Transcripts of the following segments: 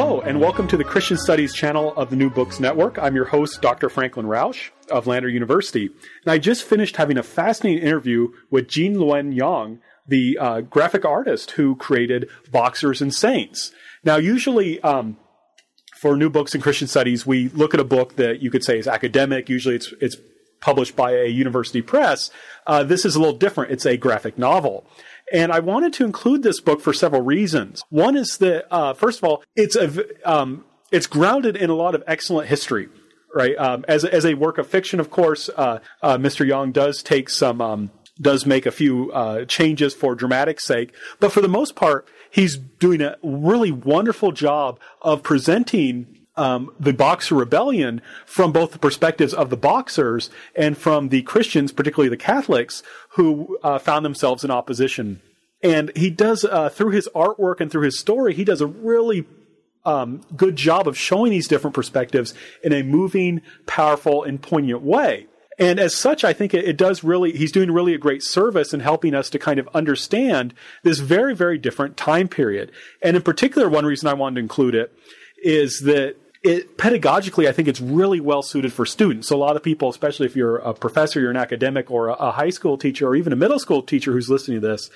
Hello, and welcome to the Christian Studies channel of the New Books Network. I'm your host, Dr. Franklin Rausch of Lander University. And I just finished having a fascinating interview with Gene Luen Yang, the uh, graphic artist who created Boxers and Saints. Now, usually, um, for new books in Christian studies, we look at a book that you could say is academic. Usually, it's it's published by a university press. Uh, this is a little different. It's a graphic novel. And I wanted to include this book for several reasons. One is that, uh, first of all, it's a, um, it's grounded in a lot of excellent history, right? Um, as, as a work of fiction, of course, uh, uh, Mr. Young does take some, um, does make a few uh, changes for dramatic sake, but for the most part, he's doing a really wonderful job of presenting um, the Boxer Rebellion from both the perspectives of the Boxers and from the Christians, particularly the Catholics, who uh, found themselves in opposition. And he does, uh, through his artwork and through his story, he does a really um, good job of showing these different perspectives in a moving, powerful, and poignant way. And as such, I think it, it, does really, he's doing really a great service in helping us to kind of understand this very, very different time period. And in particular, one reason I wanted to include it is that it, pedagogically, I think it's really well suited for students. So a lot of people, especially if you're a professor, you're an academic, or a, a high school teacher, or even a middle school teacher who's listening to this,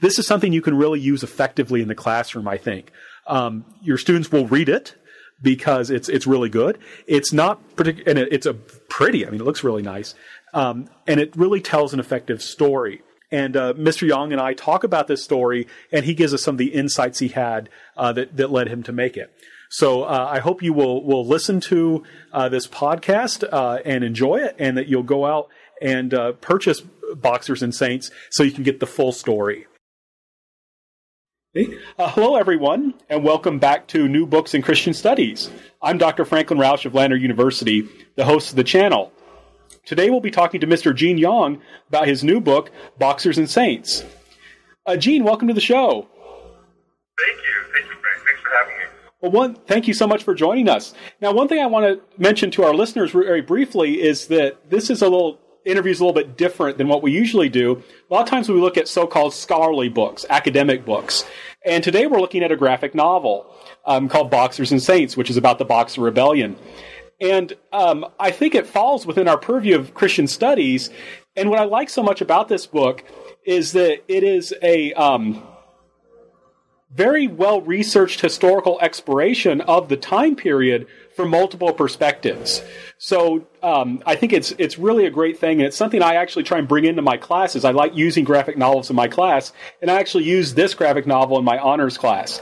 this is something you can really use effectively in the classroom. I think um, your students will read it because it's it's really good. It's not particular, and it, it's a pretty. I mean, it looks really nice, um, and it really tells an effective story. And uh, Mr. Young and I talk about this story, and he gives us some of the insights he had uh, that that led him to make it. So uh, I hope you will will listen to uh, this podcast uh, and enjoy it, and that you'll go out and uh, purchase Boxers and Saints so you can get the full story. Uh, hello, everyone, and welcome back to New Books in Christian Studies. I'm Dr. Franklin Rausch of Lander University, the host of the channel. Today, we'll be talking to Mr. Gene Yang about his new book, Boxers and Saints. Uh, Gene, welcome to the show. Thank you, Frank. Thanks for having me. Well, one, thank you so much for joining us. Now, one thing I want to mention to our listeners very briefly is that this is a little interview is a little bit different than what we usually do. A lot of times we look at so-called scholarly books, academic books, and today we're looking at a graphic novel um, called Boxers and Saints, which is about the Boxer Rebellion. And um, I think it falls within our purview of Christian studies. And what I like so much about this book is that it is a um, very well researched historical exploration of the time period from multiple perspectives. So um, I think it's it's really a great thing, and it's something I actually try and bring into my classes. I like using graphic novels in my class, and I actually use this graphic novel in my honors class.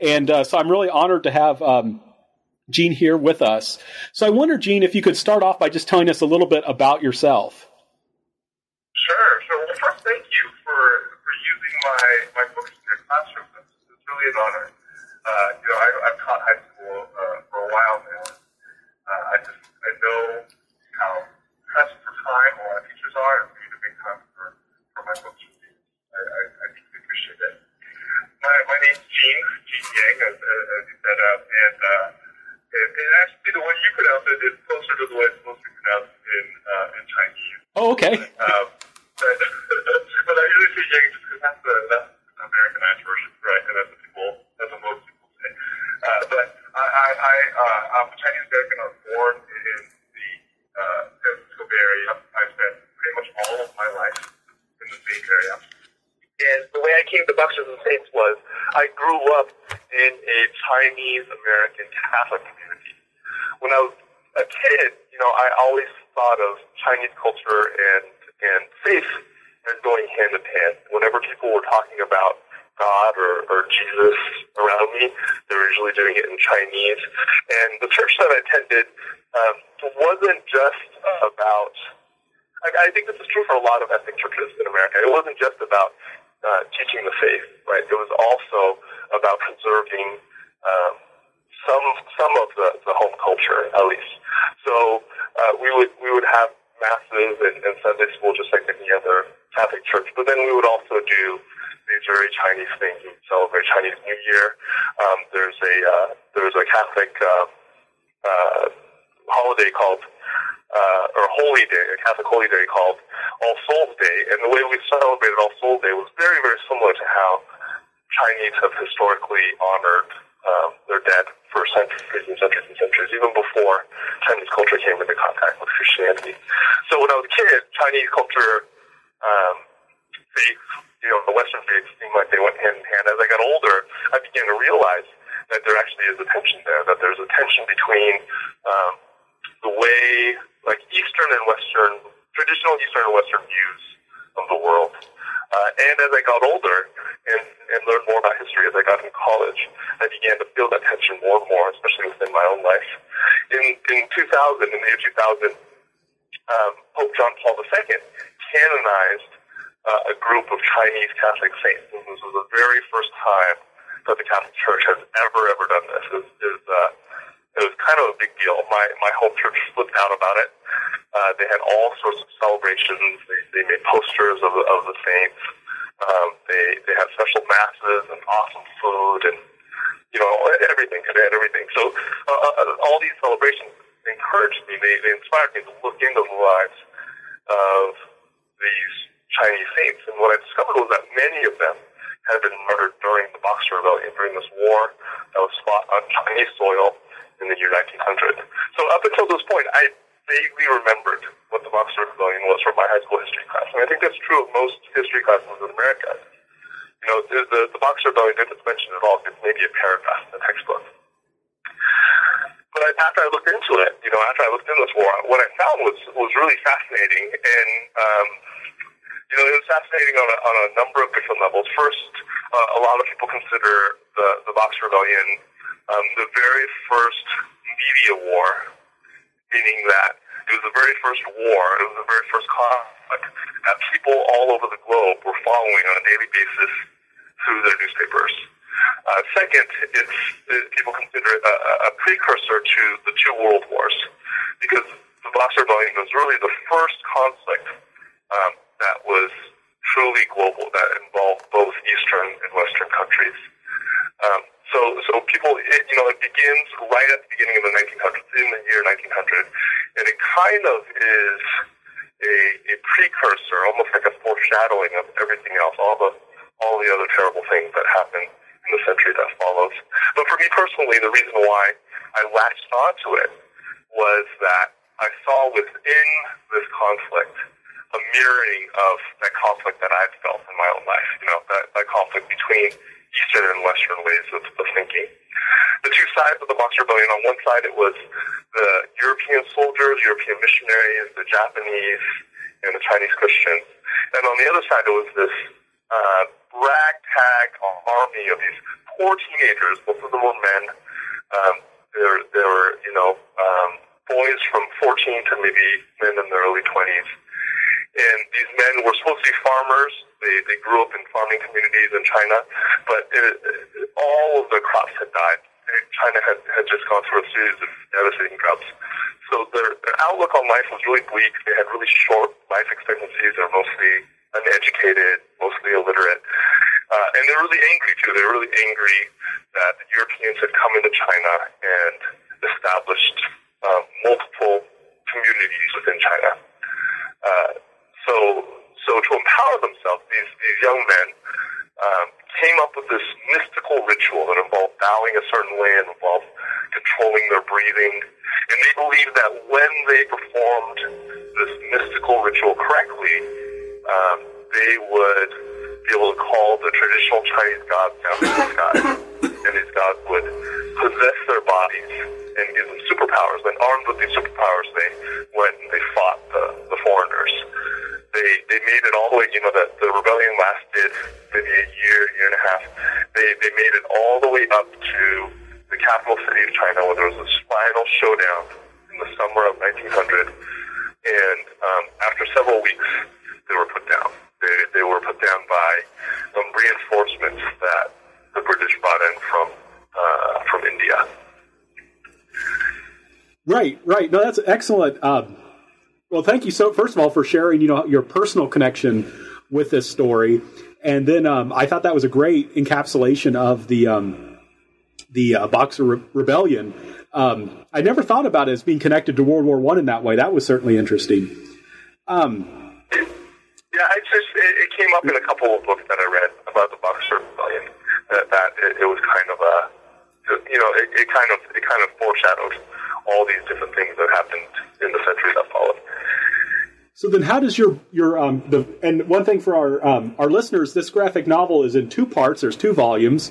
And uh, so I'm really honored to have um, Gene here with us. So I wonder, Gene, if you could start off by just telling us a little bit about yourself. Sure. So first, thank you for for using my my books in your classroom really an honor. Uh, you know, I, I've taught high school uh, for a while now. Uh, I just I know how pressed for time a lot of teachers are, and for you to make time for, for my books I, I, I deeply appreciate it. My my name's Gene Gene Yang, as, as you said, uh, and uh, and, and actually the way you pronounce it is closer to the way it's supposed to be pronounced in uh, in Chinese. Oh, okay. Um, but, but I usually say Yang just because that's the that's American version, right? And that's what people, that's what most people say. Uh, but I, I, I uh, I'm Chinese American. I was born in the uh, San Francisco Bay Area. I spent pretty much all of my life in the Bay Area. And the way I came to Boxers and Saints was I grew up in a Chinese American Catholic community. When I was a kid, you know, I always thought of Chinese culture and and faith as going hand in hand. Whenever people were talking about God or, or Jesus around me, they were usually doing it in Chinese. And the church that I attended um, wasn't just about. I, I think this is true for a lot of ethnic churches in America. It wasn't just about uh, teaching the faith, right? It was also about preserving um, some some of the, the home culture, at least. So uh, we would we would have masses and, and Sunday school just like any other Catholic church, but then we would also do these very Chinese things. We celebrate Chinese New Year. Um, there's a uh, there's a Catholic uh, uh, holiday called uh, or holy day, a Catholic holy day called All Souls Day, and the way we celebrated All Souls Day was very very similar to how Chinese have historically honored um, their dead for centuries and centuries and centuries, even before Chinese culture came into contact with Christianity. So when I was a kid, Chinese culture, um, faith, you know, the Western faith seemed like they went hand in hand. As I got older, I began to realize that there actually is a tension there, that there's a tension between um, the way, like Eastern and Western, traditional Eastern and Western views of the world. Uh, and as I got older and, and learned more about history as I got in college, I began to feel that tension more and more, especially within my own life. In, in 2000, in the year 2000, um, Pope John Paul II canonized uh, a group of Chinese Catholic saints. And this was the very first time that the Catholic Church has ever, ever done this. It was, it uh, it was kind of a big deal. My, my home church flipped out about it. Uh, they had all sorts of celebrations. They, they made posters of, of the saints. Um, they, they had special masses and awesome food and, you know, everything. They had everything. So uh, uh, all these celebrations encouraged me. They, they inspired me to look into the lives of these Chinese saints. And what I discovered was that many of them had been murdered during the Boxer Rebellion, during this war that was fought on Chinese soil in the year 1900. So up until this point, I vaguely remembered what the Boxer Rebellion was from my high school history class. And I think that's true of most history classes in America. You know, the, the, the Boxer Rebellion didn't mention at all. It's maybe a paragraph in the textbook. But after I looked into it, you know, after I looked into this war, what I found was was really fascinating, and um, you know, it was fascinating on a, on a number of different levels. First, uh, a lot of people consider the the Boxer Rebellion um, the very first media war, meaning that it was the very first war, it was the very first conflict that people all over the globe were following on a daily basis through their newspapers. Uh, second, it's, it, people consider it a, a precursor to the two world wars because the Boxer Rebellion was really the first conflict um, that was truly global, that involved both Eastern and Western countries. Um, so, so people, it, you know, it begins right at the beginning of the 1900s, in the year 1900, and it kind of is a, a precursor, almost like a foreshadowing of everything else, all the all the other terrible things that happened in the century that follows. But for me personally, the reason why I latched onto it was that I saw within this conflict a mirroring of that conflict that I've felt in my own life. You know, that, that conflict between Eastern and Western ways of, of thinking. The two sides of the Boxer Rebellion, on one side it was the European soldiers, European missionaries, the Japanese, and the Chinese Christians. And on the other side it was this uh, ragtag army of these poor teenagers, most of them were men. Um, there, there were, you know, um, boys from 14 to maybe men in their early 20s. And these men were supposed to be farmers. They, they grew up in farming communities in China, but it, it, all of the crops had died. China had, had just gone through a series of devastating droughts. So their, their outlook on life was really bleak. They had really short life expectancies. They're mostly uneducated, mostly illiterate. Uh, and they're really angry too. They're really angry that the Europeans had come into China and established uh, multiple communities within China. Uh, so, so to empower themselves, these these young men um, came up with this mystical ritual that involved bowing a certain way and involved controlling their breathing. And they believed that when they performed this mystical ritual correctly, um, they would be able to call the traditional Chinese gods down from the sky, and these gods would possess their bodies and give them superpowers. And armed with these superpowers, they went and they fought the, the foreigners. They they made it all the way. You know that the rebellion lasted maybe a year, year and a half. They they made it all the way up to the capital city of China, where there was this final showdown in the summer of 1900. And um, after several weeks, they were put down. They, they were put down by um, reinforcements that the British brought in from uh, from India. Right, right. No, that's excellent. Um, well, thank you so. First of all, for sharing, you know, your personal connection with this story, and then um, I thought that was a great encapsulation of the um, the uh, Boxer Re- Rebellion. Um, I never thought about it as being connected to World War One in that way. That was certainly interesting. Um, yeah, I just it, it, came up in a couple of books that I read about the Boxer Rebellion. That, that it, it was kind of a you know it, it kind of it kind of foreshadowed all these different things that happened in the century that followed. So then, how does your your um the and one thing for our um, our listeners, this graphic novel is in two parts. There's two volumes.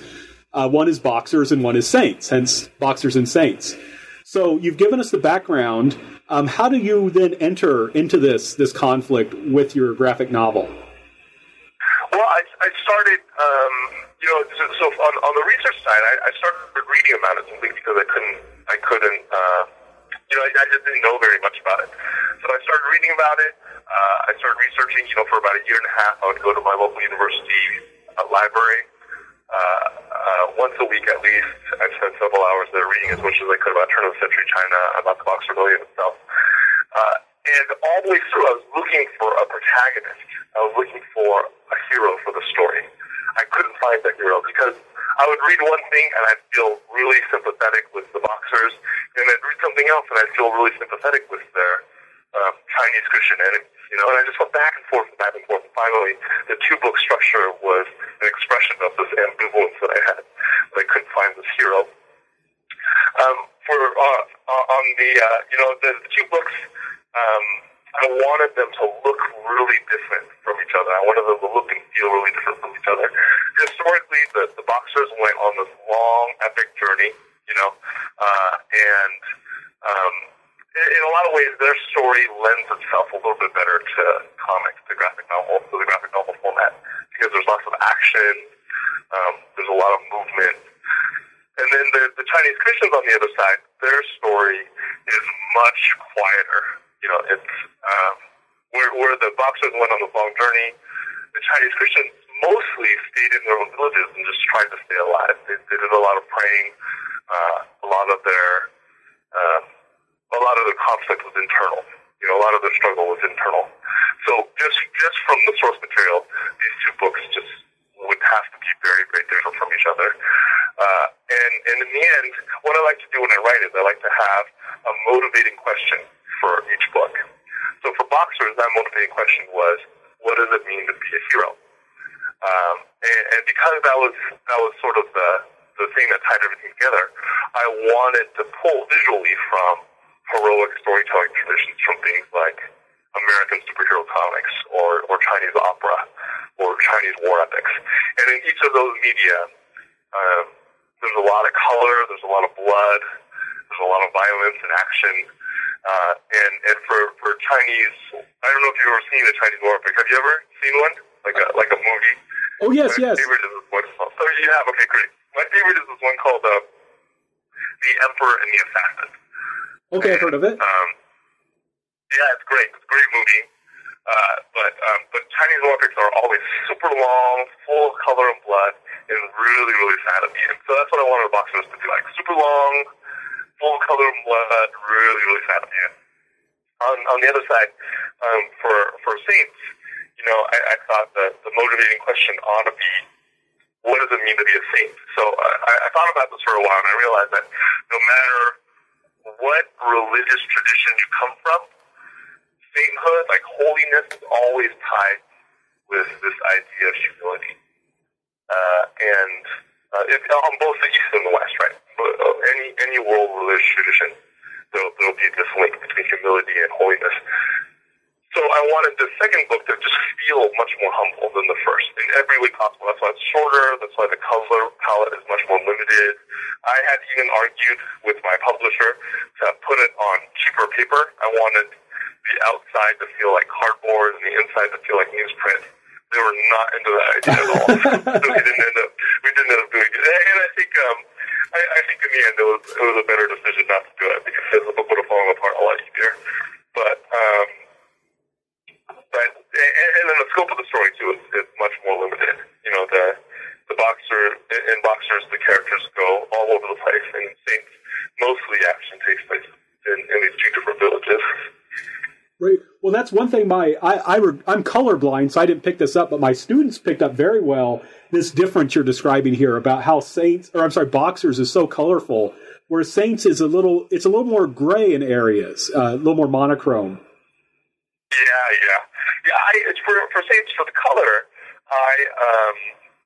Uh, one is boxers and one is saints, hence boxers and saints. So you've given us the background. Um, how do you then enter into this this conflict with your graphic novel? Well, I, I started, um, you know, so, so on, on the research side, I, I started reading about it because I couldn't, I couldn't, uh, you know, I, I just didn't know very much about it. So I started reading about it. Uh, I started researching, you know, for about a year and a half. I would go to my local university uh, library uh, uh, once a week at least. I spent several hours there reading as much as I could about turn of the century China, about the Boxer Rebellion itself. Uh, and all the way through, I was looking for a protagonist. I was looking for a hero for the story. I couldn't find that hero because I would read one thing and I'd feel really sympathetic with the boxers, and I'd read something else and I'd feel really sympathetic with their um, Chinese Christian enemies. You know, and I just went back and forth and back and forth. And finally, the two book structure was an expression of this ambivalence that I had. That I couldn't find this hero. Um, for uh, on the uh, you know the, the two books. Um, I wanted them to look really different from each other. I wanted them to look and feel really different from each other. Historically, the, the boxers went on this long, epic journey, you know, uh, and um, in, a lot of ways, their story lends itself a little bit better to comics, to graphic novel, to the graphic novel format, because there's lots of action, um, there's a lot of movement. And then the, the Chinese Christians on the other side, their story is much quieter you know, it's um, where, where the boxers went on the long journey. The Chinese Christians mostly stayed in their own villages and just tried to stay alive. They, they did a lot of praying. Uh, a lot of their of was internal. You know, a lot of their struggle was internal. So just just from the source material, these two books just would have to be very, very different from each other. Uh, and, and in the end, what I like to do when I write is I like to have a motivating question for each book. So for boxers, that motivating question was, what does it mean to be a hero? Um, and, and because that was that was sort of the the thing that tied everything together, I wanted to pull visually from heroic storytelling traditions, from things like American superhero comics or, or Chinese opera or Chinese war epics. And in each of those media, um, there's a lot of color, there's a lot of blood, there's a lot of violence and action. Uh, and and for for Chinese, I don't know if you've ever seen a Chinese war epic. Have you ever seen one like a like a movie? Oh yes, yes. My yes. favorite is this one. Called, oh, you have okay, great. My favorite is this one called uh, "The Emperor and the Assassin." Okay, I've heard of it. Um, yeah, it's great. It's a great movie. Uh, but um, but Chinese war epics are always super long, full of color and blood, and really really sad at the end. So that's what I wanted the boxers to do, like super long, full of color and blood, really, really sad at the end. On, on the other side, um, for, for Saints, you know, I, I thought that the motivating question ought to be, what does it mean to be a saint? So uh, I, I thought about this for a while, and I realized that no matter what religious tradition you come from, sainthood, like holiness, is always tied with this idea of humility. Uh, and uh, on both the East and the West, right? But, uh, any any world religious tradition, there'll be this link between humility and holiness. So I wanted the second book to just feel much more humble than the first in every way possible. That's why it's shorter. That's why the color palette is much more limited. I had even argued with my publisher to put it on cheaper paper. I wanted the outside to feel like cardboard and the inside to feel like newsprint. They were not into that idea at all. so we didn't end up we didn't end up doing it. And I think um, I, I think in the end it was it was a better decision not to do it because the book would have fallen apart a lot easier. But um, and, and then the scope of the story too is, is much more limited. You know, the the boxer in boxers, the characters go all over the place, and Saints mostly action takes place in, in these two different villages. Right. Well, that's one thing. My I, I were, I'm colorblind, so I didn't pick this up, but my students picked up very well this difference you're describing here about how Saints, or I'm sorry, boxers is so colorful, whereas Saints is a little, it's a little more gray in areas, uh, a little more monochrome. Yeah, yeah yeah. I, for for Saints for the color, I um,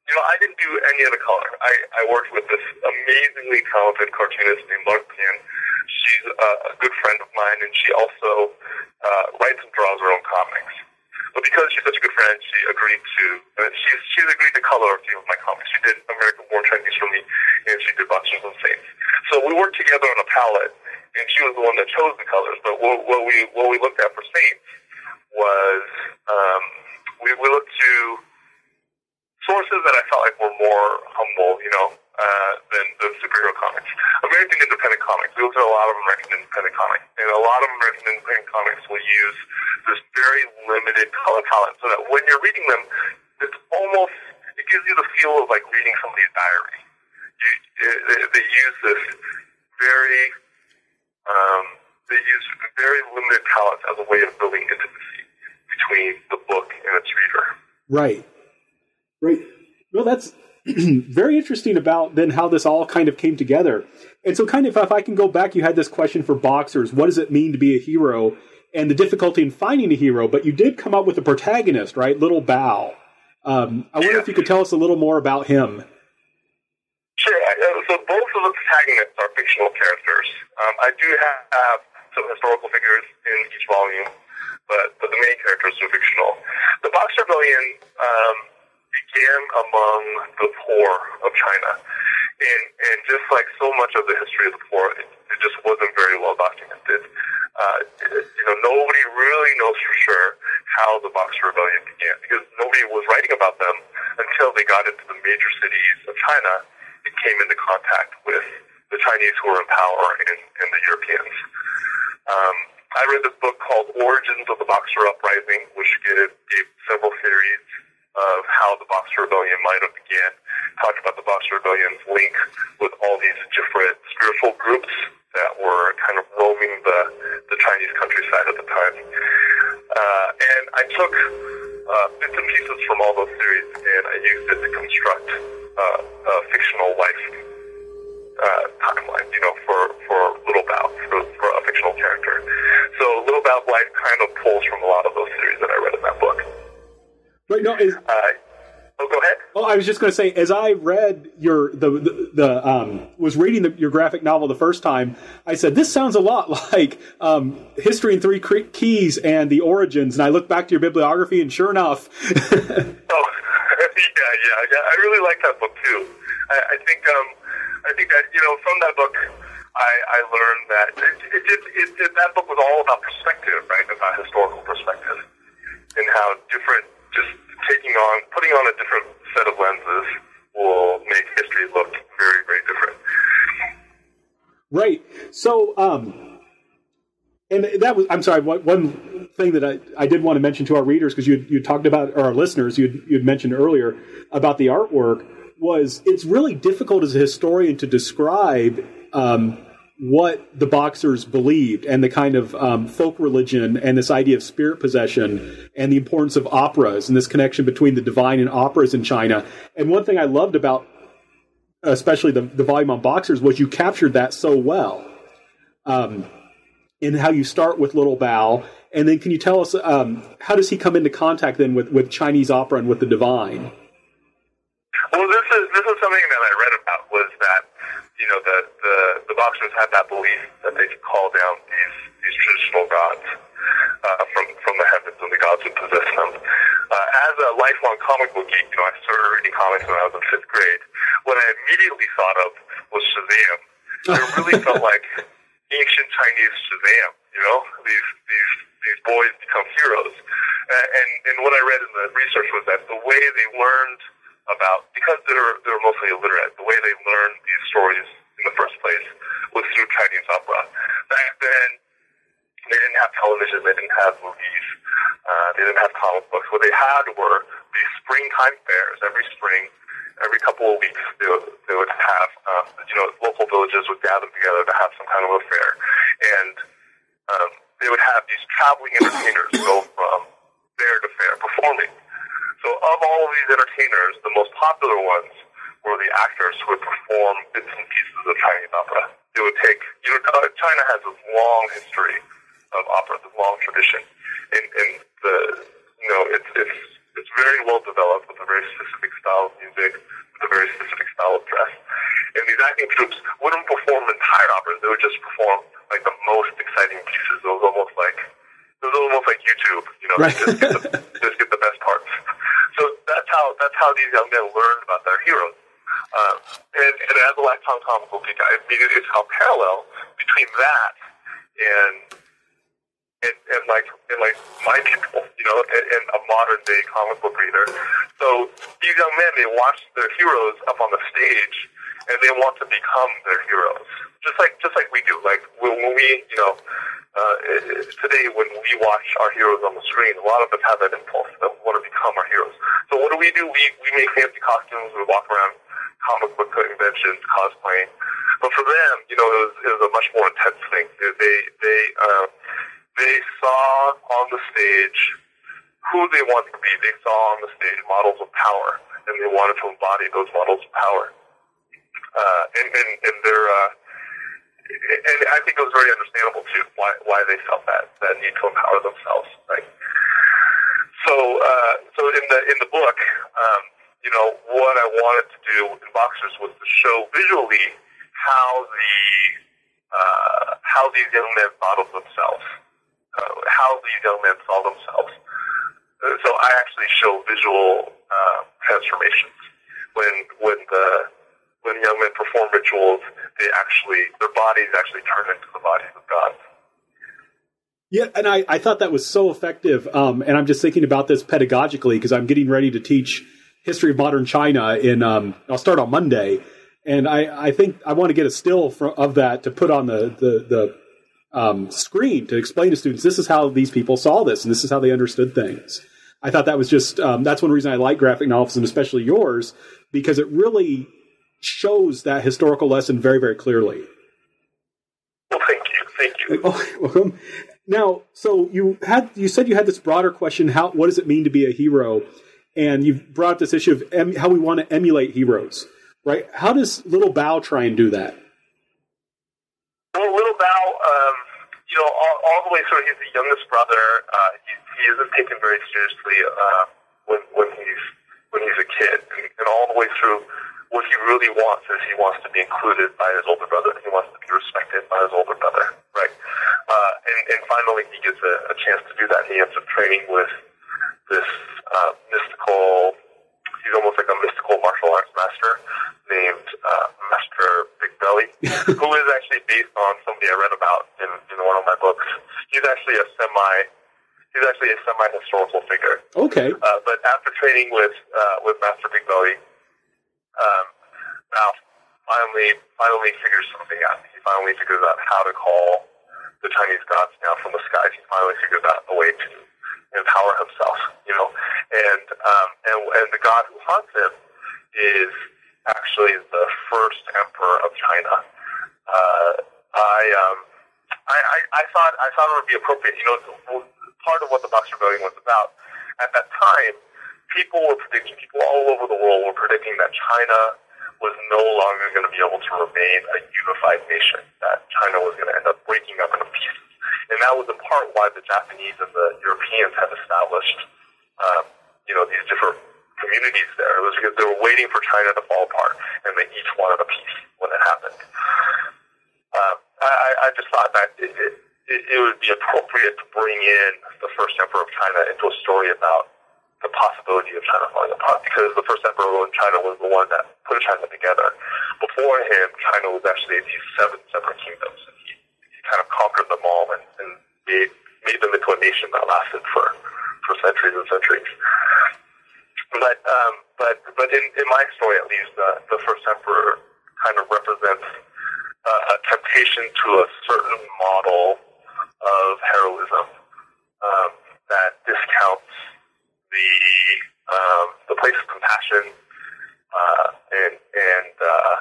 you know, I didn't do any of the color. I I worked with this amazingly talented cartoonist named Lark Pien. She's a, a good friend of mine, and she also uh, writes and draws her own comics. But because she's such a good friend, she agreed to uh, she's she's agreed to color a few of my comics. She did American Born Chinese for me, and she did Boxers and Saints. So we worked together on a palette, and she was the one that chose the colors. But what, what we what we looked at for Saints was um, we we looked to sources that I felt like were more humble, you know, uh, than the superhero comics. American independent comics. We looked at a lot of American independent comics, and a lot of American independent comics will use this very limited color palette, so that when you're reading them, it's almost it gives you the feel of like reading somebody's diary. You, they, they use this very um, they use very limited palettes as a way of building intimacy between the book and its reader. Right. Right. Well, that's very interesting about then how this all kind of came together. And so, kind of, if I can go back, you had this question for boxers: What does it mean to be a hero? And the difficulty in finding a hero. But you did come up with a protagonist, right? Little Bao. Um, I wonder Yeah. if you could tell us a little more about him. Sure. Uh, So both of the protagonists are fictional characters. Um, I do have, have some historical figures in each volume, but, but the main characters are fictional. The Box Rebellion um, began among the poor of China. And, and just like so much of the history of the poor, it, it just wasn't very well documented. Uh, you know, nobody really knows for sure how the Boxer Rebellion began because nobody was writing about them until they got into the major cities of China and came into contact with the Chinese who were in power and, and the Europeans. Um, I read this book called Origins of the Boxer Uprising, which gave, gave several theories of how the Boxer Rebellion might have began. Talked about the Boxer Rebellion's link with all these different spiritual groups that were kind of roaming the, the Chinese countryside at the time. Uh, and I took uh, bits and pieces from all those theories and I used it to construct uh, a fictional life uh, timeline, you know, for, for Little Bao, for, for a fictional character. So Little Bao's life kind of pulls from a lot of those theories that I read in that book. Right? No. Is, Uh, oh, go ahead. Oh, I was just going to say, as I read your the the, the um, was reading the, your graphic novel the first time, I said this sounds a lot like um, History in Three Keys and the Origins, and I looked back to your bibliography, and sure enough, Oh, yeah, yeah, yeah. I really like that book too. I, I think, um, I think that you know, from that book, I, I learned that it, it, it, it, that book was all about perspective, right? About historical perspective and how different, just taking on, putting on a different set of lenses will make history look very, very different. right. So, um, and that was I'm sorry. One, one thing that I, I did want to mention to our readers because you you talked about or our listeners you you'd mentioned earlier about the artwork was it's really difficult as a historian to describe um, what the boxers believed and the kind of um, folk religion and this idea of spirit possession and the importance of operas and this connection between the divine and operas in China. And one thing I loved about especially the, the volume on boxers was you captured that so well um, in how you start with Little Bao. And then can you tell us um, how does he come into contact then with, with Chinese opera and with the divine? Well, this is this is something that I read about was that you know the the, the boxers had that belief that they could call down these these traditional gods uh, from from the heavens and the gods would possess them. Uh, as a lifelong comic book geek, you know, I started reading comics when I was in fifth grade. What I immediately thought of was Shazam. It really felt like ancient Chinese Shazam. You know, these these these boys become heroes. Uh, and and what I read in the research was that the way they learned about because they're they're mostly illiterate, the way they learned these stories in the first place was through Chinese opera. Back then, they didn't have television, they didn't have movies, uh, they didn't have comic books. What they had were these springtime fairs every spring. Every couple of weeks, they would, they would have, uh, you know, local villages would gather together to have some kind of affair, and um, they would have these traveling entertainers go from fair to fair performing. So of all of these entertainers, the most popular ones were the actors who would perform bits and pieces of Chinese opera. They would take, you know, China has a long history of opera, the long tradition, and, and the, you know, it's it's it's very well developed with a very specific style of music, with a very specific style of dress. And these acting troupes wouldn't perform entire operas; they would just perform like the most exciting pieces. It was almost like it was almost like YouTube, you know, Right. just, get the, just get the best parts. So that's how that's how these young men learned about their heroes. Um, and, and as a lifetime comic book geek, I immediately saw parallel between that and and, and like and like my people, you know, and, and a modern day comic book reader. So these young men, they watch their heroes up on the stage, and they want to become their heroes, just like just like we do. Like when, when we, you know, uh, today when we watch our heroes on the screen, a lot of us have that impulse that we want to become our heroes. So what do we do? We we make fancy costumes, we walk around comic book conventions, cosplaying. But for them, you know, it was, it was a much more intense thing. They they uh, they saw on the stage who they wanted to be. They saw on the stage models of power, and they wanted to embody those models of power. Uh, and and and they're uh, and I think it was very understandable too why why they felt that that need to empower themselves, right? So uh, so in the in the book, um, you know, what I wanted to do in Boxers was to show visually how the uh, how these young men thought themselves, uh, how these young men saw themselves. Uh, so I actually show visual uh, transformations when when the when young men perform rituals, they actually their bodies actually turn into the bodies of gods. Yeah, and I, I thought that was so effective. Um, and I'm just thinking about this pedagogically because I'm getting ready to teach history of modern China in. Um, I'll start on Monday, and I, I think I want to get a still for, of that to put on the the, the um, screen to explain to students this is how these people saw this and this is how they understood things. I thought that was just um, that's one reason I like graphic novels and especially yours because it really shows that historical lesson very very clearly. Well, thank you, thank you. Oh, welcome. Now, so you had you said you had this broader question: how what does it mean to be a hero? And you've brought up this issue of em, how we want to emulate heroes, right? How does Little Bao try and do that? Well, Little Bao, um, you know, all, all the way through, he's the youngest brother. Uh, he, he isn't taken very seriously uh, when when he's when he's a kid, and, and all the way through, what he really wants is he wants to be included by his older brother. He wants to be respected by his older brother, right? Uh, and, and finally, he gets a, a chance to do that. He ends up training with this uh, mystical. He's almost like a mystical martial arts master named uh, Master Big Belly, who is actually based on somebody I read about in, in one of my books. He's actually a semi. He's actually a semi-historical figure. Okay, Uh, but after training with uh, with Master Big Belly, um, Mal finally finally figures something out. He finally figures out how to call the Chinese gods down from the skies. He finally figures out a way to empower himself. You know, and um, and and the god who haunts him is actually the first emperor of China. Uh, I um, I, I, I thought I thought it would be appropriate. You know, part of what the Boxer Rebellion was about at that time, people were predicting, people all over the world were predicting that China was no longer going to be able to remain a unified nation. That China was going to end up breaking up into pieces, and that was in part why the Japanese and the Europeans had established, um, you know, these different communities there. It was because they were waiting for China to fall apart, and they each wanted a piece when it happened. Um, I, I just thought that it, it, it would be appropriate to bring in the first emperor of China into a story about the possibility of China falling apart because the first emperor in China was the one that put China together. Before him, China was actually these seven separate kingdoms. And he, he kind of conquered them all and, and made, made them into a nation that lasted for, for centuries and centuries. But um, but but in, in my story, at least, uh, the first emperor kind of represents uh, a temptation to a certain model of heroism um, that discounts the um, the place of compassion uh, and and uh,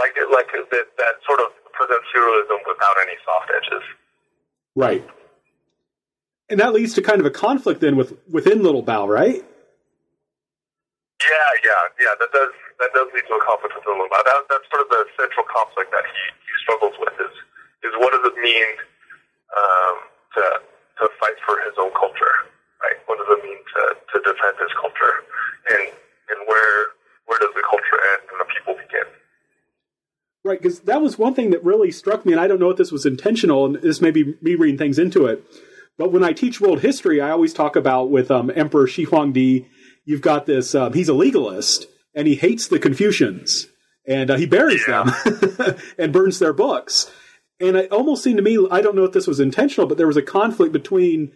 like like that that sort of presents heroism without any soft edges. Right. And that leads to kind of a conflict then with within Little Bao, right? Yeah, yeah, yeah. That does that does lead to a conflict with Little Bao. That, that's sort of the central conflict that he, he struggles with is is what does it mean um, to to fight for his own culture, right? What does it mean to, to defend this culture, and and where where does the culture end and the people begin? Right, because that was one thing that really struck me, and I don't know if this was intentional, and this may be me reading things into it. But when I teach world history, I always talk about with um, Emperor Shi Huangdi, you've got this, um, he's a legalist, and he hates the Confucians, and uh, he buries Yeah. them and burns their books. And it almost seemed to me, I don't know if this was intentional, but there was a conflict between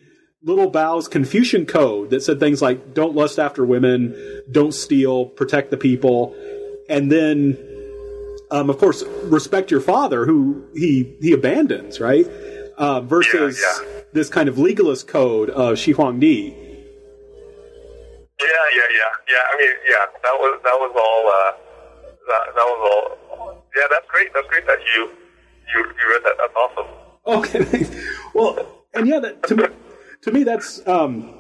Little Bao's Confucian code that said things like don't lust after women, don't steal, protect the people, and then um, of course, respect your father, who he he abandons, right? Uh, versus Yeah, yeah. this kind of legalist code of Shi Huangdi. Yeah, yeah, yeah, yeah. I mean, yeah, that was that was all. Uh, that, that was all. Yeah, that's great. That's great that you you you read that. That's awesome. Okay, well, and yeah, that, to me, to me, that's um,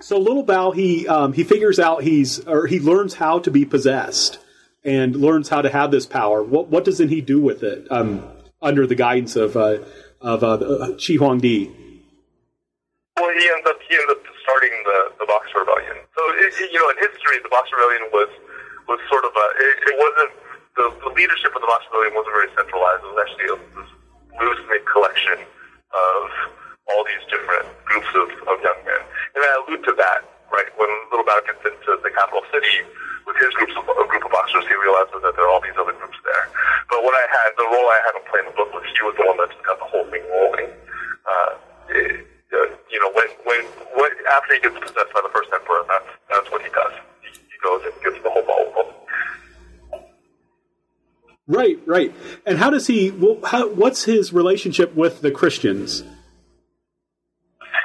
so. Little Bao, he um, he figures out he's or he learns how to be possessed and learns how to have this power. What what doesn't he do with it um, under the guidance of uh, of uh, Shi Huangdi? Well, he ends up he ends up starting the the Boxer Rebellion. So it, you know, in history, the Boxer Rebellion was was sort of a it, it wasn't the, the leadership of the Boxer Rebellion wasn't very centralized. It was actually a loose collection of all these different groups of, of young men. And I allude to that right when Little Bao gets into the capital city with his groups of a group of boxers, he realizes that there are all these other groups there. But what I had, the role I had him play in the book was he was the one that got the whole thing rolling. Uh, it, uh, you know, when when when after he gets possessed by the first emperor, that's that's what he does. He, he goes and gets the whole ball rolling. Right, right. And how does he? Well, how, what's his relationship with the Christians?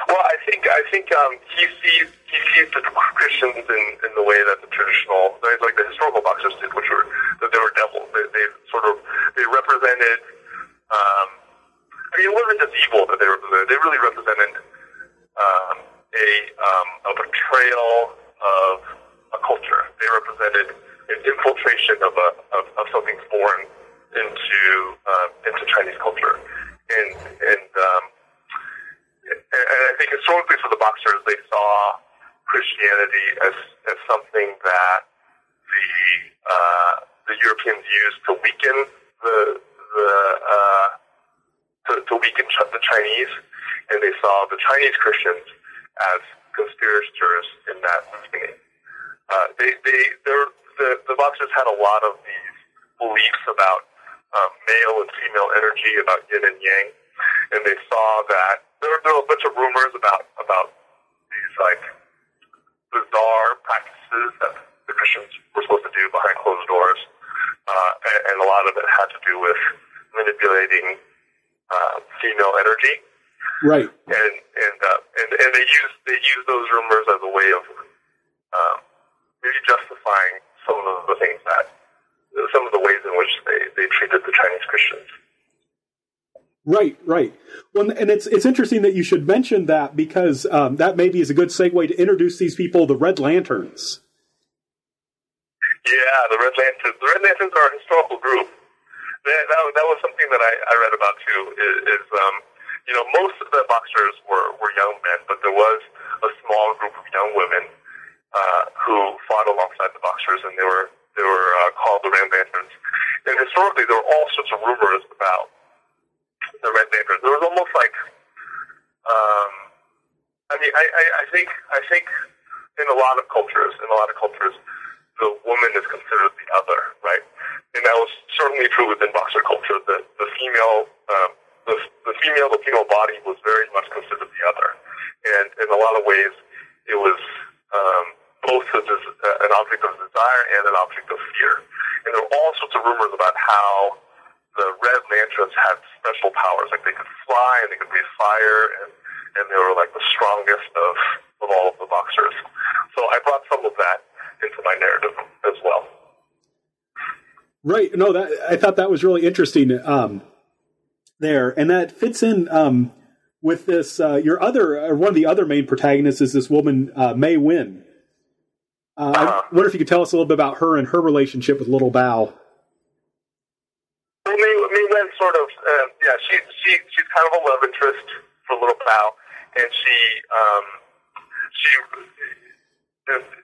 Well, I think I think um, he sees he sees the Christians in, in the way that the traditional, like the historical boxers did, which were that they were devils. They, they sort of they represented. Um, I mean, it wasn't just evil that they represented. They really represented um, a um, a betrayal of a culture. They represented an infiltration of a of, of something foreign into uh, into Chinese culture, and and um, and and I think historically for the boxers, they saw Christianity as as something that the uh, the Europeans used to weaken the the uh, to, to weaken Ch- the Chinese, and they saw the Chinese Christians as conspirators in that weakening. Uh, they they the the boxers had a lot of these beliefs about um, male and female energy, about yin and yang, and they saw that there were, there were a bunch of rumors about about these like bizarre practices that the Christians were supposed to do behind closed doors, uh, and, and a lot of it had to do with manipulating uh, female energy Right. and and uh, and and they use they use those rumors as a way of um, maybe justifying some of the things that some of the ways in which they, they treated the Chinese Christians. Right, right. Well, and it's it's interesting that you should mention that because um, that maybe is a good segue to introduce these people, the Red Lanterns. Yeah, the Red Lanterns. The Red Lanterns are a historical group. That, that, that was something that I, I read about too. Is, is um, you know, most of the boxers were, were young men, but there was a small group of young women uh, who fought alongside the boxers, and they were they were uh, called the Red Lanterns. And historically, there were all sorts of rumors about the Red Lanterns. There was almost like, um, I mean, I, I, I think I think in a lot of cultures, in a lot of cultures, the woman is considered the other, right? And that was certainly true within boxer culture. The the female, um, the, the female, female body was very much considered the other, and in a lot of ways, it was um, both a, uh, an object of desire and an object of fear. And there were all sorts of rumors about how the Red Lanterns had special powers, like they could fly and they could breathe fire, and and they were like the strongest of of all of the boxers. So I brought some of that into my narrative as well. Right. No, that I thought that was really interesting um, there, and that fits in um, with this. Uh, your other, or one of the other main protagonists is this woman, uh, Mei Wen. Uh, Uh-huh. I wonder if you could tell us a little bit about her and her relationship with Little Bao. Well, May, Mei Wen sort of, uh, yeah, she, she, she's kind of a love interest for Little Bao, and she, um, she,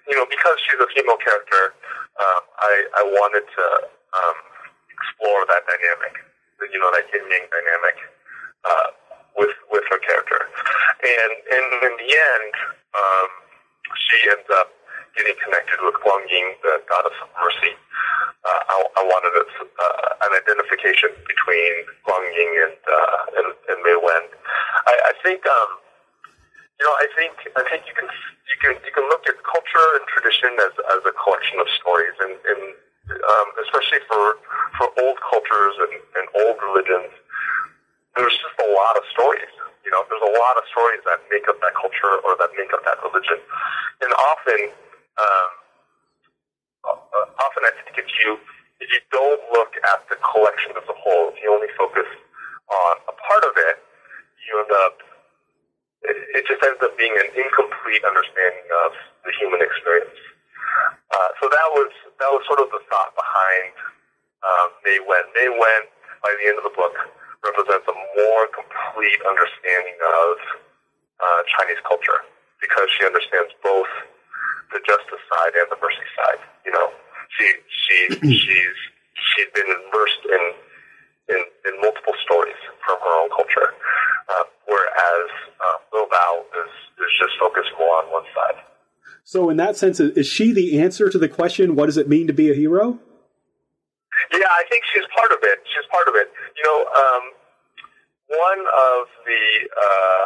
you know, because she's a female character, um, I, I wanted to um, explore that dynamic, you know, that yin yang dynamic uh, with with her character, and and in the end, um, she ends up getting connected with Guan Yin, the goddess of mercy. Uh, I, I wanted a, uh, an identification between Guan Yin and uh, and, and Mei Wen. I, I think. Um, you know, I think I think you can you can you can look at culture and tradition as, as a collection of stories, and, and um, especially for for old cultures and, and old religions, there's just a lot of stories. You know, there's a lot of stories that make up that culture or that make up that religion, and often, um, uh, often I think if you if you don't look at the collection as a whole, if you only focus on a part of it, you end up it, it just ends up being an incomplete understanding of the human experience. Uh, so that was that was sort of the thought behind um, Mei Wen. Mei Wen, by the end of the book, represents a more complete understanding of uh, Chinese culture because she understands both the justice side and the mercy side. You know, she she she's she's been immersed in in, in multiple stories from her own culture, uh, whereas uh, Lil Bao is, is just focused more on one side. So, in that sense, is she the answer to the question, "What does it mean to be a hero"? Yeah, I think she's part of it. She's part of it. You know, um, one of the uh,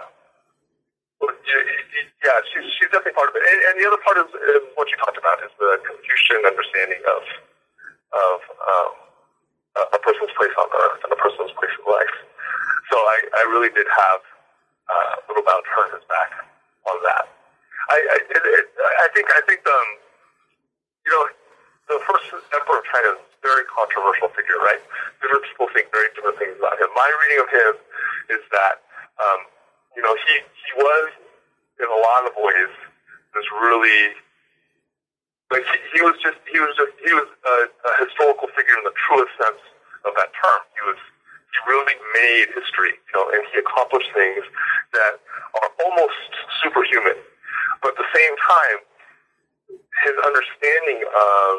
yeah, she's she's definitely part of it, and, and the other part is, what you talked about is the Confucian understanding of of um, a, person's place on earth and a person's place in life. So I, I really did have uh, a Little Bao turn his back on that. I I, it, it, I think I think um you know the first emperor of China is a very controversial figure, right? Different people think very different things about him. My reading of him is that um, you know he he was in a lot of ways this really like he, he was just he was just he was a, a historical figure in the truest sense of that term. He was he really made history, you know, and he accomplished things that are almost superhuman. But at the same time, his understanding of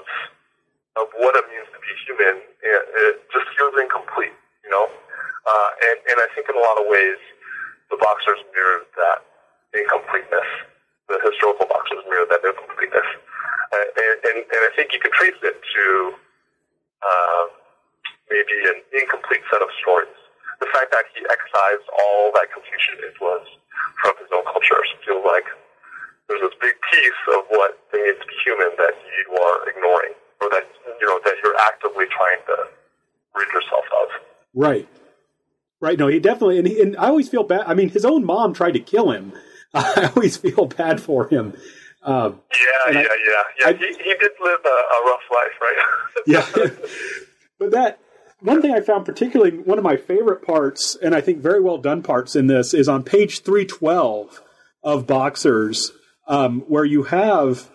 of what it means to be human it, it just feels incomplete, you know. Uh, and and I think in a lot of ways, the boxers mirrored that incompleteness. The historical boxers mirrored that incompleteness, uh, and, and and I think you can trace it to uh, maybe an incomplete set of stories. The fact that he excised all that Confucian influence from his own culture feels like there's this big piece of what it means to be human that you are ignoring, or that you know that you're actively trying to rid yourself of. Right. Right. No, he definitely, and, he, and I always feel bad. I mean, his own mom tried to kill him. I always feel bad for him. Um, Yeah, And I- yeah, yeah, yeah. I- he, he did live a, a rough life, right? yeah. but that one thing I found particularly one of my favorite parts, and I think very well done parts in this, is on page three twelve of Boxers, um, where you have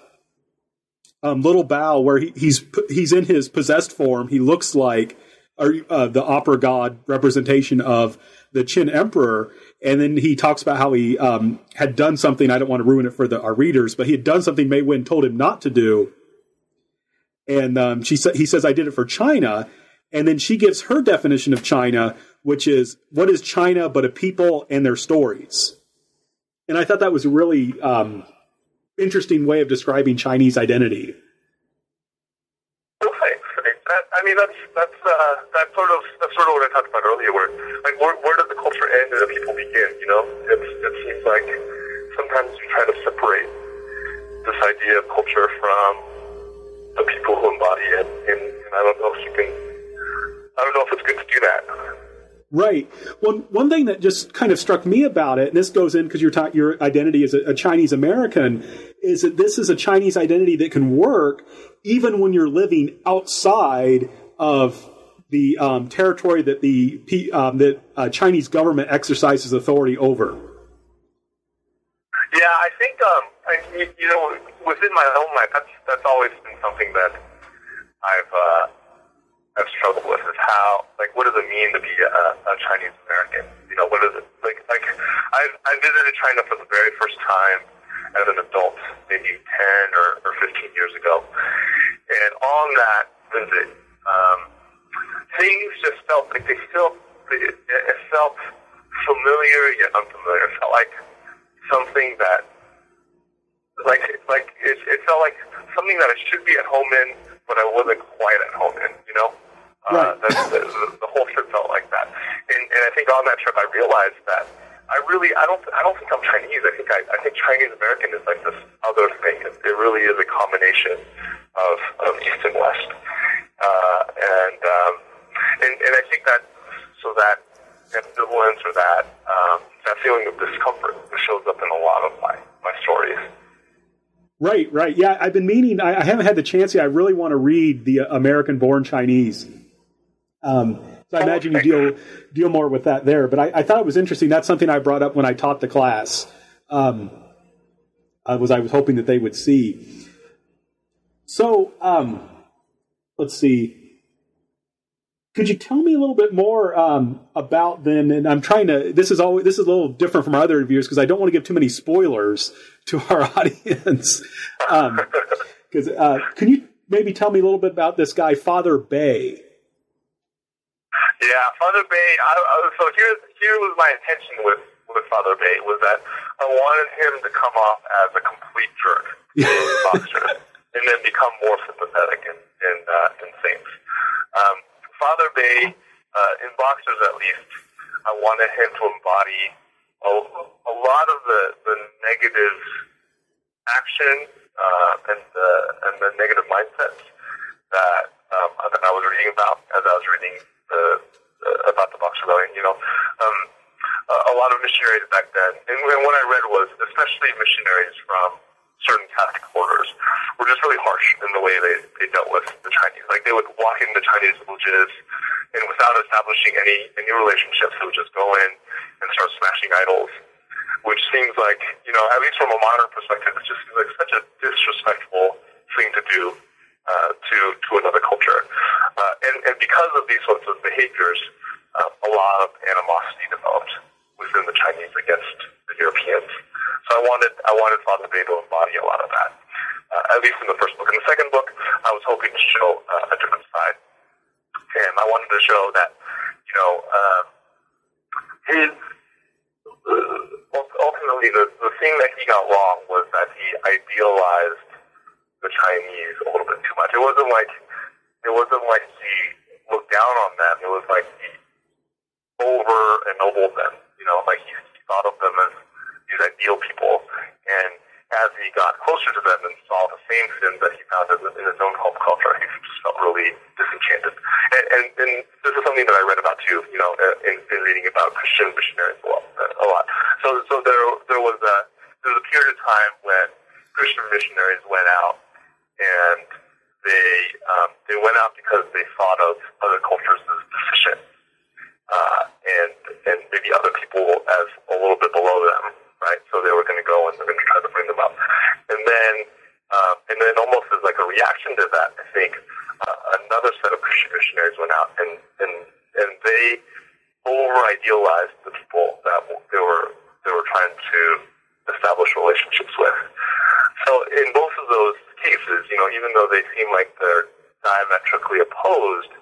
um, Little Bao, where he, he's he's in his possessed form. He looks like uh, the opera god representation of the Qin Emperor, and then he talks about how he um, had done something. I don't want to ruin it for the, our readers, but he had done something Mei Wen told him not to do and um, she sa- he says I did it for China, and then she gives her definition of China, which is what is China but a people and their stories. And I thought that was really um, interesting way of describing Chinese identity. Right. That, I mean, that's that's uh, that's sort of that's sort of what I talked about earlier. Where like where where does the culture end and the people begin? You know, it's, it seems like sometimes we try to separate this idea of culture from the people who embody it, and, and I don't know if you can. I don't know if it's good to do that. Right. One one thing that just kind of struck me about it, and this goes in because your your identity as a, a Chinese American, is that this is a Chinese identity that can work even when you're living outside of the um, territory that the um, that uh, Chinese government exercises authority over? Yeah, I think um, I, you know within my own life, that's that's always been something that I've uh, I've struggled with is how like what does it mean to be a, a Chinese American? You know, what is it like? Like I I visited China for the very first time as an adult, maybe ten or, or fifteen years ago, and on that visit, um, things just felt like they felt it, it felt familiar yet unfamiliar. It felt like something that like like it, it felt like something that I should be at home in, but I wasn't quite at home in. You know, uh, the, the, the whole trip felt like that. And, and I think on that trip, I realized that I really I don't I don't think I'm Chinese. I think I, I think Chinese American is like this other thing. It, it really is a combination of of East and West. Uh, and um, and and I think that so that ambivalence or that um, that feeling of discomfort shows up in a lot of my my stories. Right, right. Yeah, I've been meaning. I, I haven't had the chance yet. I really want to read the American-born Chinese. Um, so I imagine you deal deal more with that there. But I, I, thought it was interesting. That's something I brought up when I taught the class. Um, I was I was hoping that they would see. So um, let's see. Could you tell me a little bit more um, about then? And I'm trying to. This is always this is a little different from our other reviews because I don't want to give too many spoilers to our audience. Because um, uh, can you maybe tell me a little bit about this guy, Father Bey? Yeah, Father Bey. I, I, so here, here was my intention with with Father Bey was that I wanted him to come off as a complete jerk and then become more sympathetic in in, uh, Saints. Um, Father Bey, uh, in boxers at least, I wanted him to embody a, a lot of the, the negative action uh, and the and the negative mindsets that um, that I was reading about as I was reading the, uh, about the Boxer Rebellion. You know, um, a, a lot of missionaries back then, and, and what I read was especially missionaries from certain Catholic orders were just really harsh in the way they, they dealt with the Chinese. Like they would walk into Chinese villages and without establishing any any relationships, they would just go in and start smashing idols. Which seems like, you know, at least from a modern perspective, it's just seems like such a disrespectful thing to do uh, to to another culture. Uh, and, and because of these sorts of behaviors, uh, a lot of animosity developed within the Chinese against the Europeans. So I wanted I wanted Father Bey to embody a lot of that, uh, at least in the first book. In the second book, I was hoping to show uh, a different side, and I wanted to show that you know uh, his ultimately the the thing that he got wrong was that he idealized the Chinese a little bit too much. It wasn't like it wasn't like he looked down on them. It was like he over ennobled them. You know, like he, he thought of them as these ideal people. And as he got closer to them and saw the same sins that he found in, his own home culture, he just felt really disenchanted. And, and, and this is something that I read about too, you know, in, in reading about Christian missionaries a lot. A lot. So, so there, there was a there was a period of time when Christian missionaries went out and they um, they went out because they thought of other cultures as deficient, uh, and and maybe other people as a little bit below them right? So they were going to go and they're going to try to bring them up. And then, uh, and then almost as like a reaction to that, I think uh, another set of Christian missionaries went out and and and they over idealized the people that they were they were trying to establish relationships with. So in both of those cases, you know, even though they seem like they're diametrically opposed,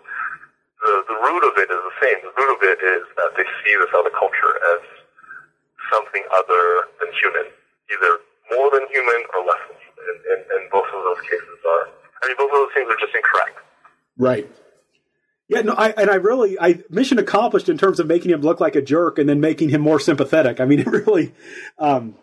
the the root of it is the same. The root of it is that they see this other culture as something other than human, either more than human or less than human. And, and, and both of those cases are, I mean, both of those things are just incorrect. Right. Yeah, no, I, and I really, I mission accomplished in terms of making him look like a jerk and then making him more sympathetic. I mean, it really um,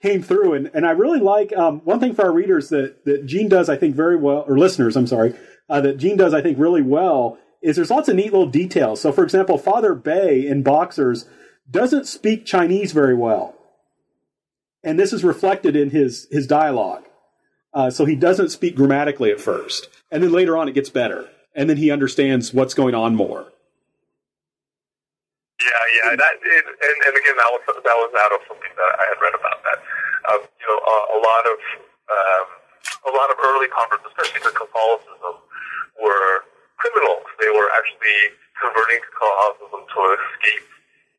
came through, and, and I really like um, one thing for our readers that that Gene does, I think, very well, or listeners, I'm sorry, uh, that Gene does, I think, really well is there's lots of neat little details. So, for example, Father Bey in Boxers doesn't speak Chinese very well. And this is reflected in his, his dialogue. Uh, so he doesn't speak grammatically at first. And then later on, it gets better. and then he understands what's going on more. Yeah, yeah, that it, and and again that was that was out of something that I had read about that. Um, you know, a, a lot of um, a lot of early converts, especially to Catholicism, were criminals. They were actually converting to Catholicism to escape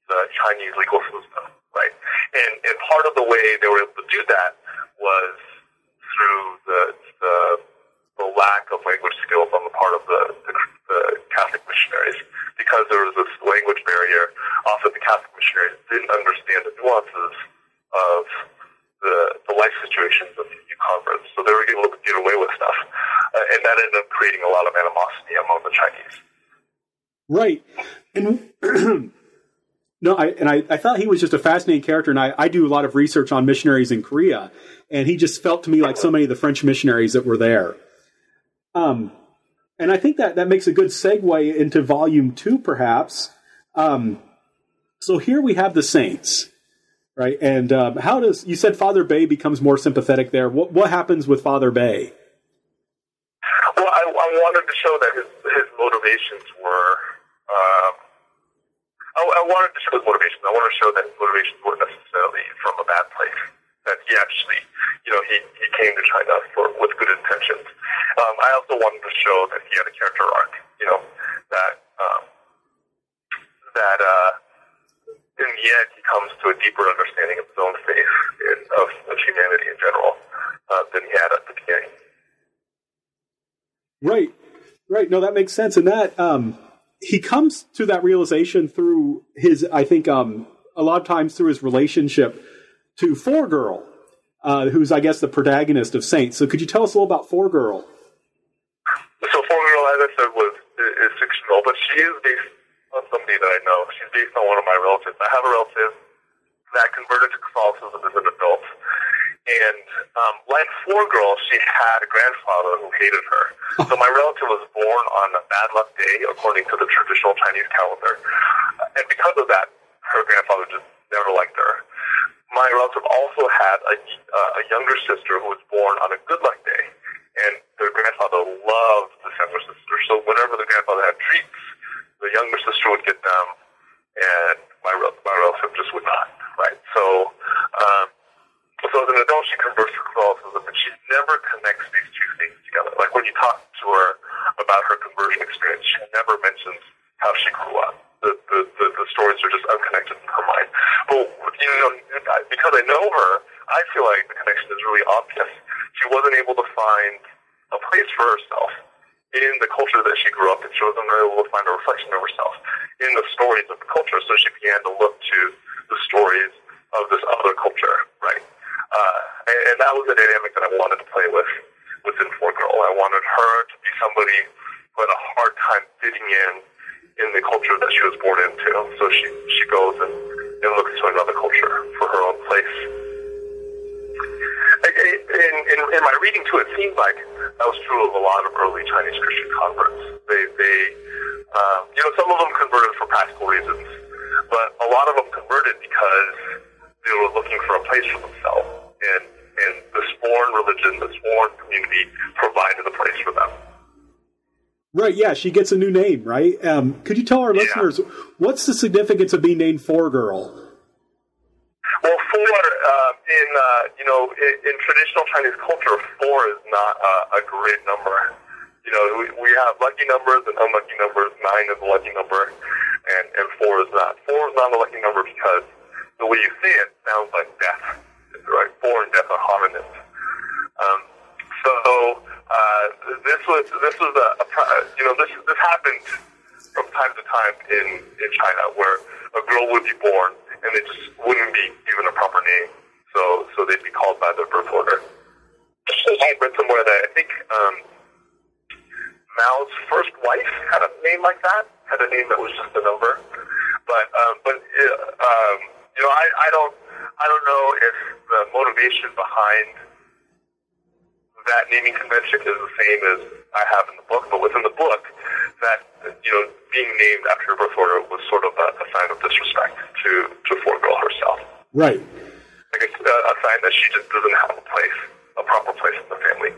the Chinese legal system, right? And and part of the way they were able to do that was through the the, the lack of language skills on the part of the, the, the Catholic missionaries because there was this language barrier. Also, the Catholic missionaries didn't understand the nuances of the, the life situations of new converts, so they were able to get away with stuff, uh, and that ended up creating a lot of animosity among the Chinese. Right, and. No, I, and I, I thought he was just a fascinating character, and I, I do a lot of research on missionaries in Korea, and he just felt to me like so many of the French missionaries that were there. Um, and I think that that makes a good segue into volume two, perhaps. Um, so here we have the saints, right? And um, how does you said Father Bey becomes more sympathetic there? What what happens with Father Bey? Well, I, I wanted to show that his his motivations were. Um, I, I wanted to show his motivations. I wanted to show that his motivations weren't necessarily from a bad place. That he actually, you know, he, he came to China for with good intentions. Um, I also wanted to show that he had a character arc. You know, that um, that uh, in the end he comes to a deeper understanding of his own faith and of, of humanity in general uh, than he had at the beginning. Right, right. No, that makes sense, and that um, he comes to that realization through his, I think, um, a lot of times through his relationship to Four Girl, uh, who's, I guess, the protagonist of Saints. So, could you tell us a little about Four Girl? So, Four Girl, as I said, was is fictional, but she is based on somebody that I know. She's based on one of my relatives. I have a relative that converted to Catholicism as an adult. And um, like Four Girl, she had a grandfather who hated her. So my relative was born on a bad luck day, according to the traditional Chinese calendar. And because of that, her grandfather just never liked her. My relative also had a, uh, a younger sister who was born on a good luck day. And their grandfather loved this younger sister. So whenever the grandfather had treats, the younger sister would get them, and my, my relative just would not, right? So, um, so as an adult, she converts to Catholicism, and she never connects these two things together. Like when you talk to her about her conversion experience, she never mentions how she grew up. The, the, the, the stories are just unconnected in her mind. But, you know, because I know her, I feel like the connection is really obvious. She wasn't able to find a place for herself in the culture that she grew up in. She wasn't able to find a reflection of herself in the stories of the culture, so she began to look to the stories of this other culture, right? Uh, and, and that was the dynamic that I wanted to play with within Four Girl. I wanted her to be somebody who had a hard time fitting in in the culture that she was born into. So she she goes and, and looks to another culture for her own place. In, in, in my reading too, it seemed like that was true of a lot of early Chinese Christian converts. They, they um, you know, some of them converted for practical reasons, but a lot of them converted because they were looking for a place for themselves, and and this foreign religion, this foreign community provided a place for them. Right, yeah, she gets a new name, right? Um, could you tell our Yeah. listeners what's the significance of being named Four Girl? Well, four uh, in uh, you know in, in traditional Chinese culture, four is not uh, a great number. You know, we, we have lucky numbers and unlucky numbers. Nine is a lucky number, and, and four is not. Four is not a lucky number because the way you say it sounds like death. Right? Death are homonyms. Um, so uh, this was this was a, a you know this this happened from time to time in in China where a girl would be born and they just wouldn't be given a proper name, so so they'd be called by their birth order. I read somewhere that I think um, Mao's first wife had a name like that, had a name that was just a number, but um, but uh, um, you know I, I don't I don't know if the motivation behind that naming convention is the same as I have in the book, but within the book, that you know, being named after her birth order was sort of a, a sign of disrespect to to Four Girl herself. Right. Like a, a sign that she just doesn't have a place, a proper place in the family.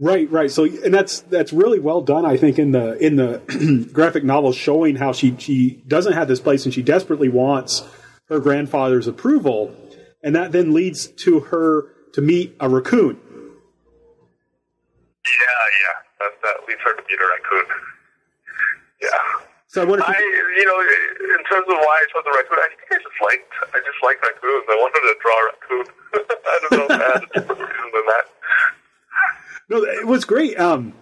Right, right. So, and that's that's really well done, I think, in the in the graphic novel, showing how she she doesn't have this place and she desperately wants her grandfather's approval, and that then leads to her to meet a raccoon. Yeah, yeah. That, that leads her to meet a raccoon. Yeah. So I wonder if I, you, you know, in terms of why I chose the raccoon, I think I just liked, I just like raccoons. I wanted to draw a raccoon. I don't know if I had a different reason than that. No, it was great. Um,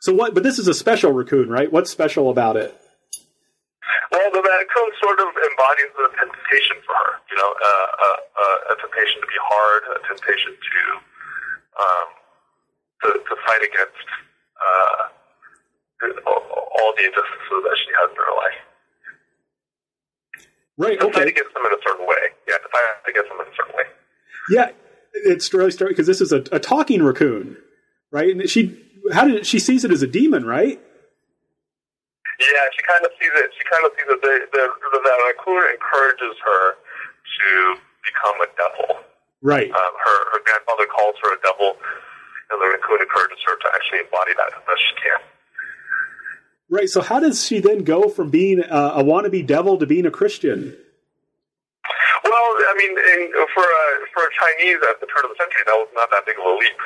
so what? But this is a special raccoon, right? What's special about it? Well, the raccoon sort of embodies the temptation for her. You know, uh, uh, uh, a temptation to be hard, a temptation to um, to, to fight against uh, all the injustices that she has in her life. Right. To fight Okay. against them in a certain way. Yeah, to fight against them in a certain way. Yeah, it's really strange because this is a, a talking raccoon, right? And she, how did she sees it as a demon, right? Yeah, she kind of sees it. She kind of sees that the, the, the, raccoon encourages her to become a devil. Right. Um, her, her grandfather calls her a devil, and the raccoon encourages her to actually embody that as best she can. Right. So how does she then go from being a, a wannabe devil to being a Christian? Well, I mean, in, for a, for a Chinese at the turn of the century, that was not that big of a leap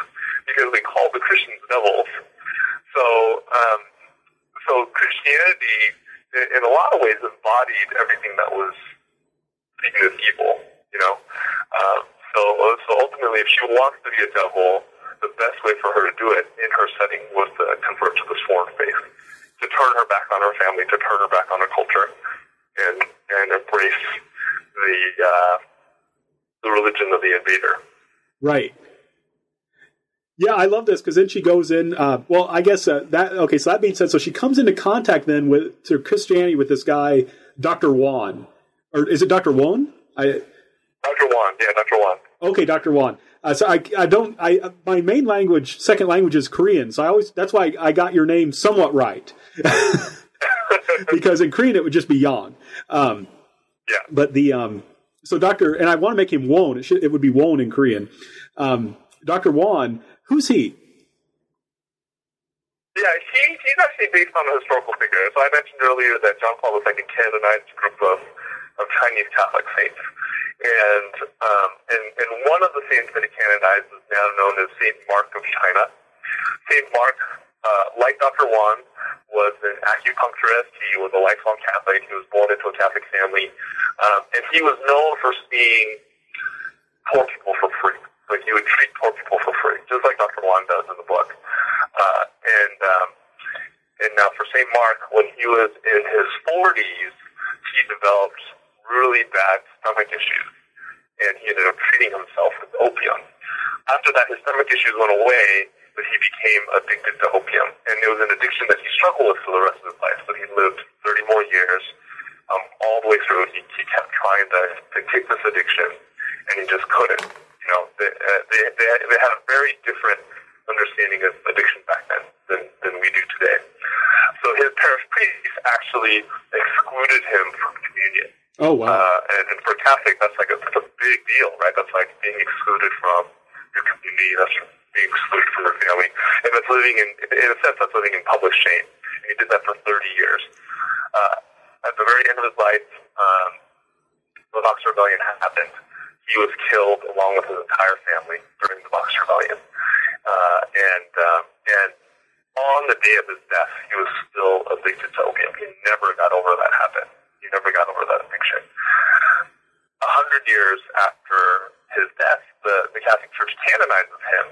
because they called the Christians devils. So, um, so Christianity, in, in a lot of ways, embodied everything that was seen as evil. You know, um, so so ultimately, if she wants to be a devil, the best way for her to do it in her setting was to convert to this foreign faith, to turn her back on her family, to turn her back on her culture, and and embrace the uh, the religion of the invader. Right. Yeah, I love this because then she goes in. Uh, well, I guess uh, that okay. So that being said, so she comes into contact then with to Christianity with this guy, Doctor Wan, or is it Doctor Wan? I Dr. Wan, yeah, Dr. Wan. okay, Doctor Wan. Uh, so I, I don't I my main language second language is Korean, so I always that's why I got your name somewhat right because in Korean it would just be Yan. Um, Yeah. but the um, so Doctor and I want to make him Won. It should it would be Won in Korean. Um, Doctor Wan, who's he? Yeah, he, he's actually based on a historical figure. So I mentioned earlier that John Paul II canonized a group of, of Chinese Catholic saints. And, um, and, and one of the saints that he canonized is now known as Saint Mark of China. Saint Mark, uh, like Dr. Wan, was an acupuncturist. He was a lifelong Catholic. He was born into a Catholic family. Um, and he was known for seeing poor people for free. Like he would treat poor people for free, just like Dr. Wan does in the book. Uh, and um, and now for St. Mark, when he was in his 40s, he developed really bad stomach issues, and he ended up treating himself with opium. After that, his stomach issues went away, but he became addicted to opium, and it was an addiction that he struggled with for the rest of his life. But he lived 30 more years. Um, all the way through, he, he kept trying to, to kick this addiction, and he just couldn't. You know, they, uh, they, they, they had a very different understanding of addiction back then than, than we do today. So his parish priest actually excluded him from communion. Oh wow! Uh, and, and for a Catholic, that's like a, that's a big deal, right? That's like being excluded from your community. That's being excluded from your family, and that's living in, in a sense, that's living in public shame. And he did that for 30 years. Uh, at the very end of his life, um, the Boxer Rebellion happened. He was killed along with his entire family during the Boxer Rebellion, uh, and um, and on the day of his death, he was still addicted to opium. He never got over that habit. He never got over that addiction. A hundred years after his death, the, the Catholic Church canonizes him,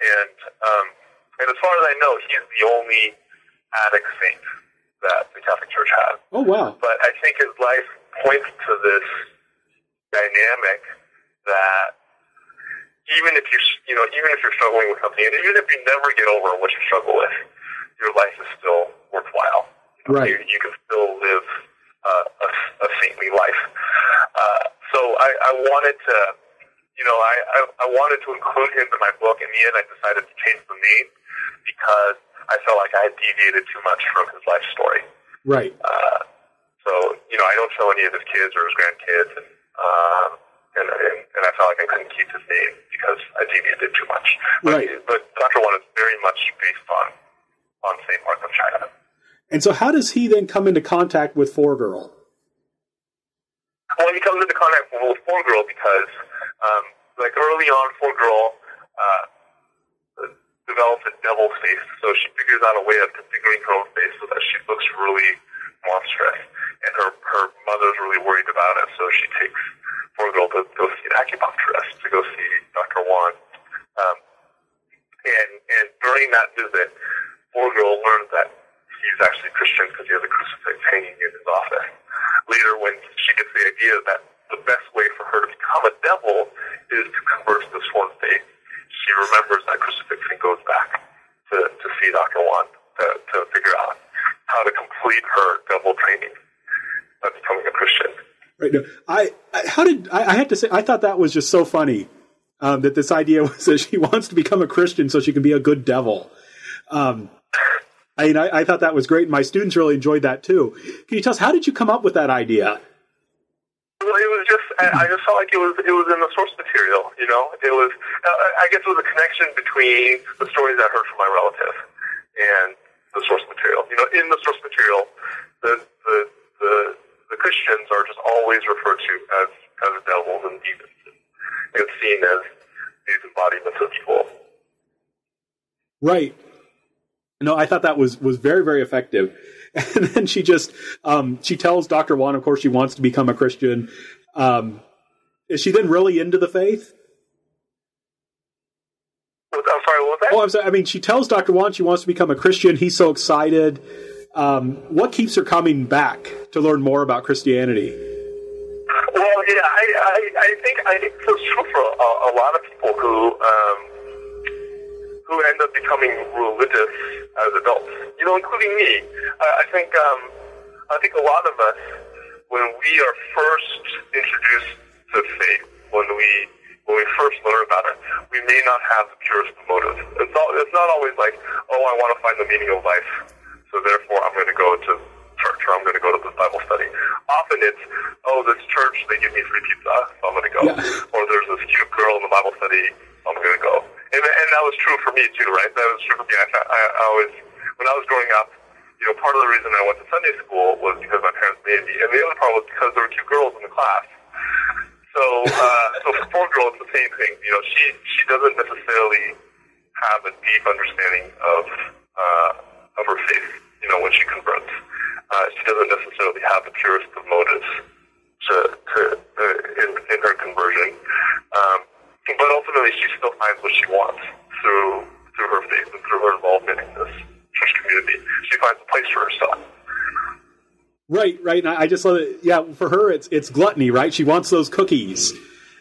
and um, and as far as I know, he's the only addict saint that the Catholic Church has. oh wow! But I think his life points to this dynamic that even if you're, you know, even if you're struggling with something, and even if you never get over what you struggle with, your life is still worthwhile. You know, Right. You, you can still live uh, a, a saintly life. Uh, so I, I wanted to, you know, I, I, I wanted to include him in my book. In the end, I decided to change the name because I felt like I had deviated too much from his life story. Right. Uh, so, you know, I don't show any of his kids or his grandkids, and, um, and, and, and I felt like I couldn't keep his name because I deviated too much. But, Right. But Dr. Wan is very much based on on St. Mark of China. And so, how does he then come into contact with Four Girl? Well, he comes into contact with Four Girl because, um, like early on, Four Girl uh, develops a devil face, so she figures out a way of configuring her own face so that she looks really monstrous, and her her mother's really worried about it, so she takes Four Girl to go see an acupuncturist to go see Dr. Wan, um, and and during that visit, Four Girl learns that he's actually Christian because he has a crucifix hanging in his office later when she gets the idea that the best way for her to become a devil is to convert to the faith, she remembers that crucifix and goes back to, to see Dr. Wan to, to figure out how to complete her devil training of becoming a Christian. Right. No, I, I how did I, I had to say I thought that was just so funny um, that this idea was that she wants to become a Christian so she can be a good devil. Um, I mean, I, I thought that was great, and my students really enjoyed that too. Can you tell us how did you come up with that idea? Well, it was just, I, just felt like it was, it was in the source material, you know? It was, uh, I guess it was a connection between the stories I heard from my relative and the source material. You know, in the source material, the, the, the, the Christians are just always referred to as, as devils and demons. It's seen as these embodiments of evil. Right. No, I thought that was was very very effective. And then she just um, she tells Doctor Wan, of course, she wants to become a Christian. Um, is she then really into the faith? I'm sorry, what was that? Oh, I'm sorry. I mean, she tells Doctor Wan she wants to become a Christian. He's so excited. Um, what keeps her coming back to learn more about Christianity? Well, yeah, I, I, I think I think it's true for a, a lot of people who um, who end up becoming religious as adults. You know, including me. I, I think um, I think a lot of us, when we are first introduced to faith, when we when we first learn about it, we may not have the purest motives. It's not it's not always like, oh, I want to find the meaning of life, so therefore I'm going to go to church or I'm going to go to this Bible study. Often it's, oh, this church, they give me free pizza, so I'm going to go. Yeah. Or there's this cute girl in the Bible study, I'm going to go. And, and that was true for me too, right? That was true for me. I, I, I always, when I was growing up, you know, part of the reason I went to Sunday school was because my parents made me, and the other part was because there were two girls in the class. So, uh, so for Four Girl, it's the same thing. You know, she she doesn't necessarily have a deep understanding of uh, of her faith. You know, when she converts, uh, she doesn't necessarily have the purest of motives to, to uh, in, in her conversion. Um, but ultimately, she still finds what she wants through through her faith and through her involvement in this church community. She finds a place for herself. Right, right. And I I just love it. Yeah, for her, it's it's gluttony, right? She wants those cookies.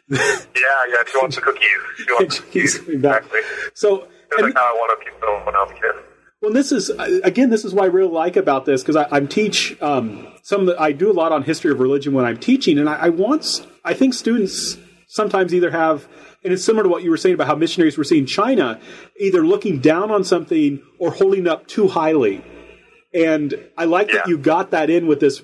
Yeah, yeah. She wants the cookies. She wants cookies. Exactly. So, and, like how I want to keep them when I was a kid. Well, this is again. This is what I really like about this because I'm teach um, some. Of the, I do a lot on history of religion when I'm teaching, and I, I want. I think students sometimes either have, and it's similar to what you were saying about how missionaries were seeing China, either looking down on something or holding up too highly. And I like that you got that in with this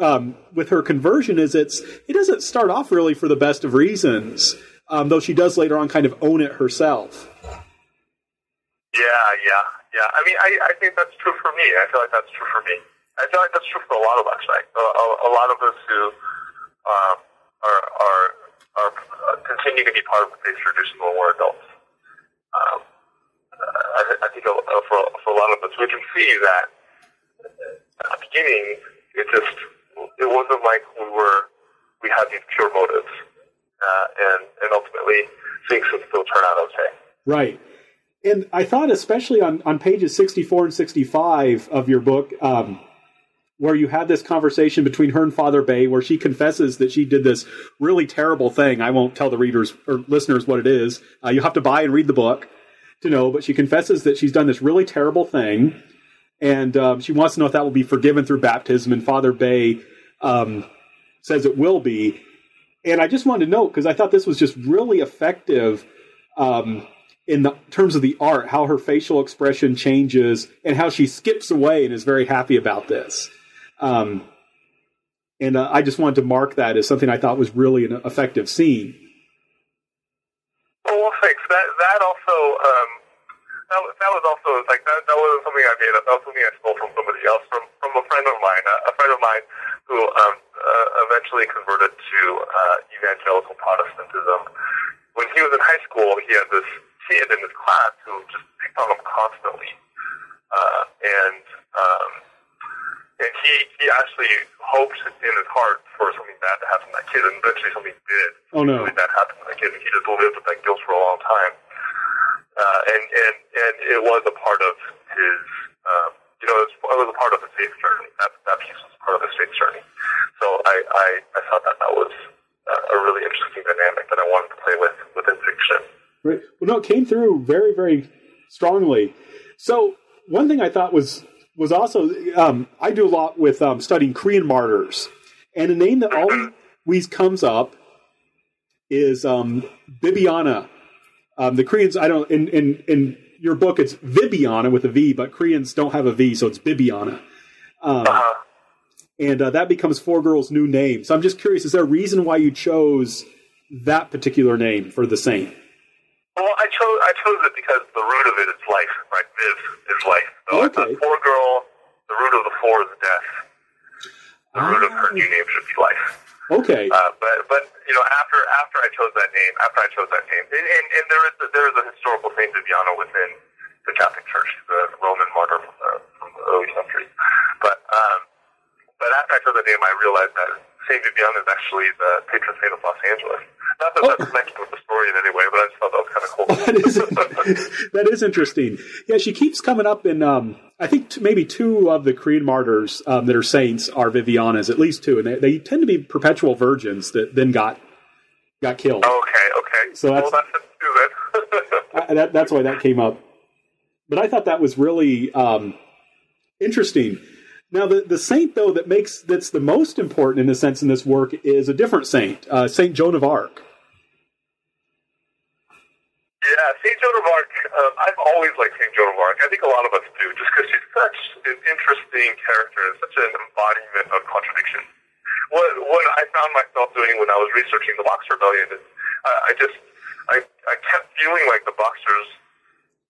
um, with her conversion. Is it's it doesn't start off really for the best of reasons, um, though she does later on kind of own it herself. Yeah, yeah, yeah. I mean, I, I think that's true for me. I feel like that's true for me. I feel like that's true for a lot of us, right? A, a, a lot of us who um, are, are, are uh, continue to be part of the tradition when we're adults. Um, uh, I, I think uh, for, for a lot of us, we can see that at the beginning, it just it wasn't like we were we had these pure motives, uh, and and ultimately things can still turn out okay. Right. And I thought, especially on, on pages 64 and 65 of your book, um, where you have this conversation between her and Father Bey, where she confesses that she did this really terrible thing. I won't tell the readers or listeners what it is. Uh, you have to buy and read the book to know, but she confesses that she's done this really terrible thing. And um, she wants to know if that will be forgiven through baptism. And Father Bey um, says it will be. And I just wanted to note, because I thought this was just really effective. Um, in the terms of the art, how her facial expression changes and how she skips away and is very happy about this. Um, and uh, I just wanted to mark that as something I thought was really an effective scene. Well, thanks. That that also um, that, that was also like that. That wasn't something I made up. That was something I stole from somebody else, from from a friend of mine. A, a friend of mine who um, uh, eventually converted to uh, evangelical Protestantism. When he was in high school, he had this kid in his class who just picked on him constantly, uh, and um, and he he actually hoped in his heart for something bad to happen to that kid, and eventually something did. Oh no! Something bad happened to that kid, and he just lived with that guilt for a long time. Uh, and and and it was a part of his, um, you know, it was, it was a part of his faith journey. That that piece was part of his faith journey. So I I, I thought that that was uh, a really interesting dynamic that I wanted to play with within fiction. Right. Well, no, it came through very very strongly. So one thing I thought was was also um, I do a lot with um, studying Korean martyrs, and a name that always comes up is um, Bibiana. Um, the Koreans, I don't in, in in your book it's Vibiana with a V, but Koreans don't have a V, so it's Bibiana. Um, Uh-huh. and uh, that becomes Four Girls' new name. So I'm just curious: is there a reason why you chose that particular name for the saint? Well, I chose I chose it because the root of it is life, right? Viv is life. So I thought Okay. Four Girl, the root of the four is death. The root of her new name should be life. Okay, Uh, but but you know after after I chose that name, after I chose that name, and, and, and there is a, there is a historical Saint Vibiana within the Catholic Church, the Roman martyr from the, from the early centuries. But um, but after I chose that name, I realized that Saint Vibiana is actually the patron saint of Los Angeles. Not that that's connected with the story in any way, but I just thought that was kind of cool. that is that is interesting. Yeah, she keeps coming up in. Um, I think t- maybe two of the Korean martyrs um, that are saints are Vivianas, at least two, and they, they tend to be perpetual virgins that then got got killed. Okay, okay. So that's- well, that's it too then. I- that, that's why that came up. But I thought that was really um, interesting. Now, the, the saint though that makes that's the most important in a sense in this work is a different saint, uh, Saint Joan of Arc. Yeah, St. Joan of Arc, um, I've always liked St. Joan of Arc. I think a lot of us do, just because she's such an interesting character, and such an embodiment of contradiction. What, what I found myself doing when I was researching the Boxer Rebellion is uh, I just, I, I kept feeling like the Boxers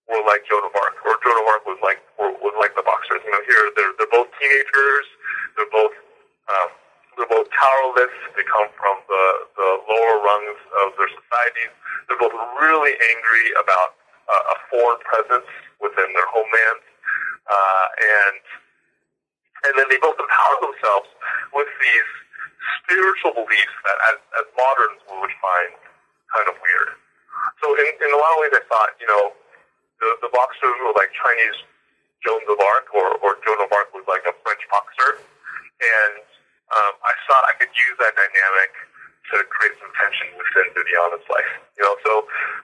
were like Joan of Arc, or Joan of Arc was like, was like the Boxers. You know, here they're, they're both teenagers, they're both, um, they're both powerless, they come from the, the lower rungs of their societies, they're both really angry about uh, a foreign presence within their homeland, uh, and and then they both empower themselves with these spiritual beliefs that, as, as moderns, we would find kind of weird. So, in, in a lot of ways, I thought, you know, the, the boxers were like Chinese Joan of Arc, or, or Joan of Arc was like a French boxer, and um, I thought I could use that dynamic to create some tension within Vibiana's life. You know, so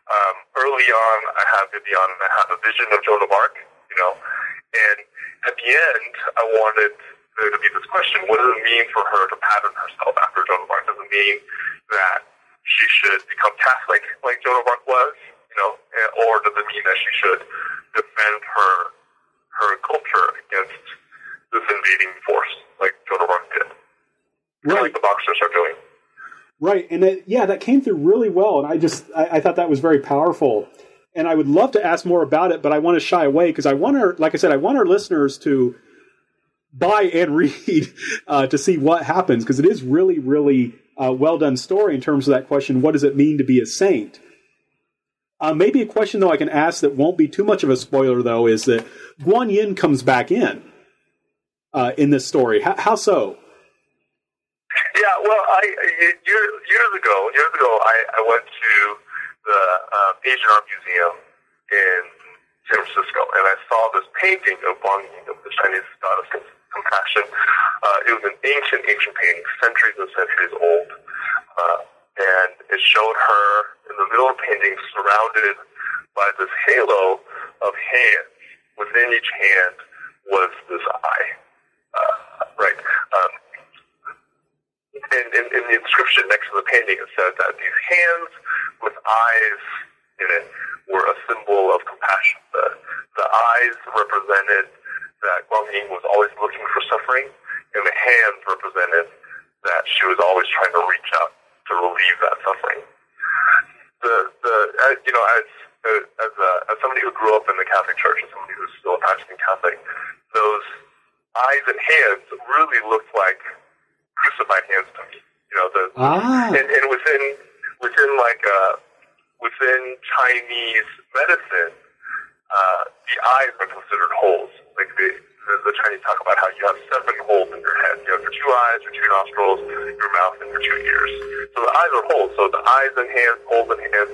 um, early on, I have Vibiana, and I have a vision of Joan of Arc. You know, and at the end, I wanted there to be this question: What does it mean for her to pattern herself after Joan of Arc? Does it mean that she should become Catholic like Joan of Arc was? You know, or does it mean that she should defend her her culture against this invading force like Joan of Arc did? Right. like the boxers are doing. Right, and it, yeah, that came through really well, and I just I, I thought that was very powerful, and I would love to ask more about it, but I want to shy away because I want our, like I said, I want our listeners to buy and read uh, to see what happens because it is really, really uh, well done story in terms of that question: what does it mean to be a saint? Uh, maybe a question though I can ask that won't be too much of a spoiler though is that Guan Yin comes back in uh, in this story. How, how so? Yeah, well, I years years ago, years ago, I, I went to the uh, Asian Art Museum in San Francisco, and I saw this painting of Guan Yin, of the Chinese goddess of compassion. Uh, it was an ancient, ancient painting, centuries and centuries old, uh, and it showed her in the middle of the painting, surrounded by this halo of hands. Within each hand was this eye. Uh, right. Um, in, in, in the inscription next to the painting, it said that these hands with eyes in it were a symbol of compassion. The, the eyes represented that Guan Yin was always looking for suffering, and the hands represented that she was always trying to reach out to relieve that suffering. The the uh, you know as uh, as a, as somebody who grew up in the Catholic Church and somebody who's still a practicing Catholic, those eyes and hands really looked like crucified hands to me. You know the Ah. and, and within within like uh, within Chinese medicine, uh, the eyes are considered holes. Like the, the the Chinese talk about how you have seven holes in your head. You have your two eyes, your two nostrils, your mouth, and your two ears. So the eyes are holes. So the eyes and hands, holes and hands.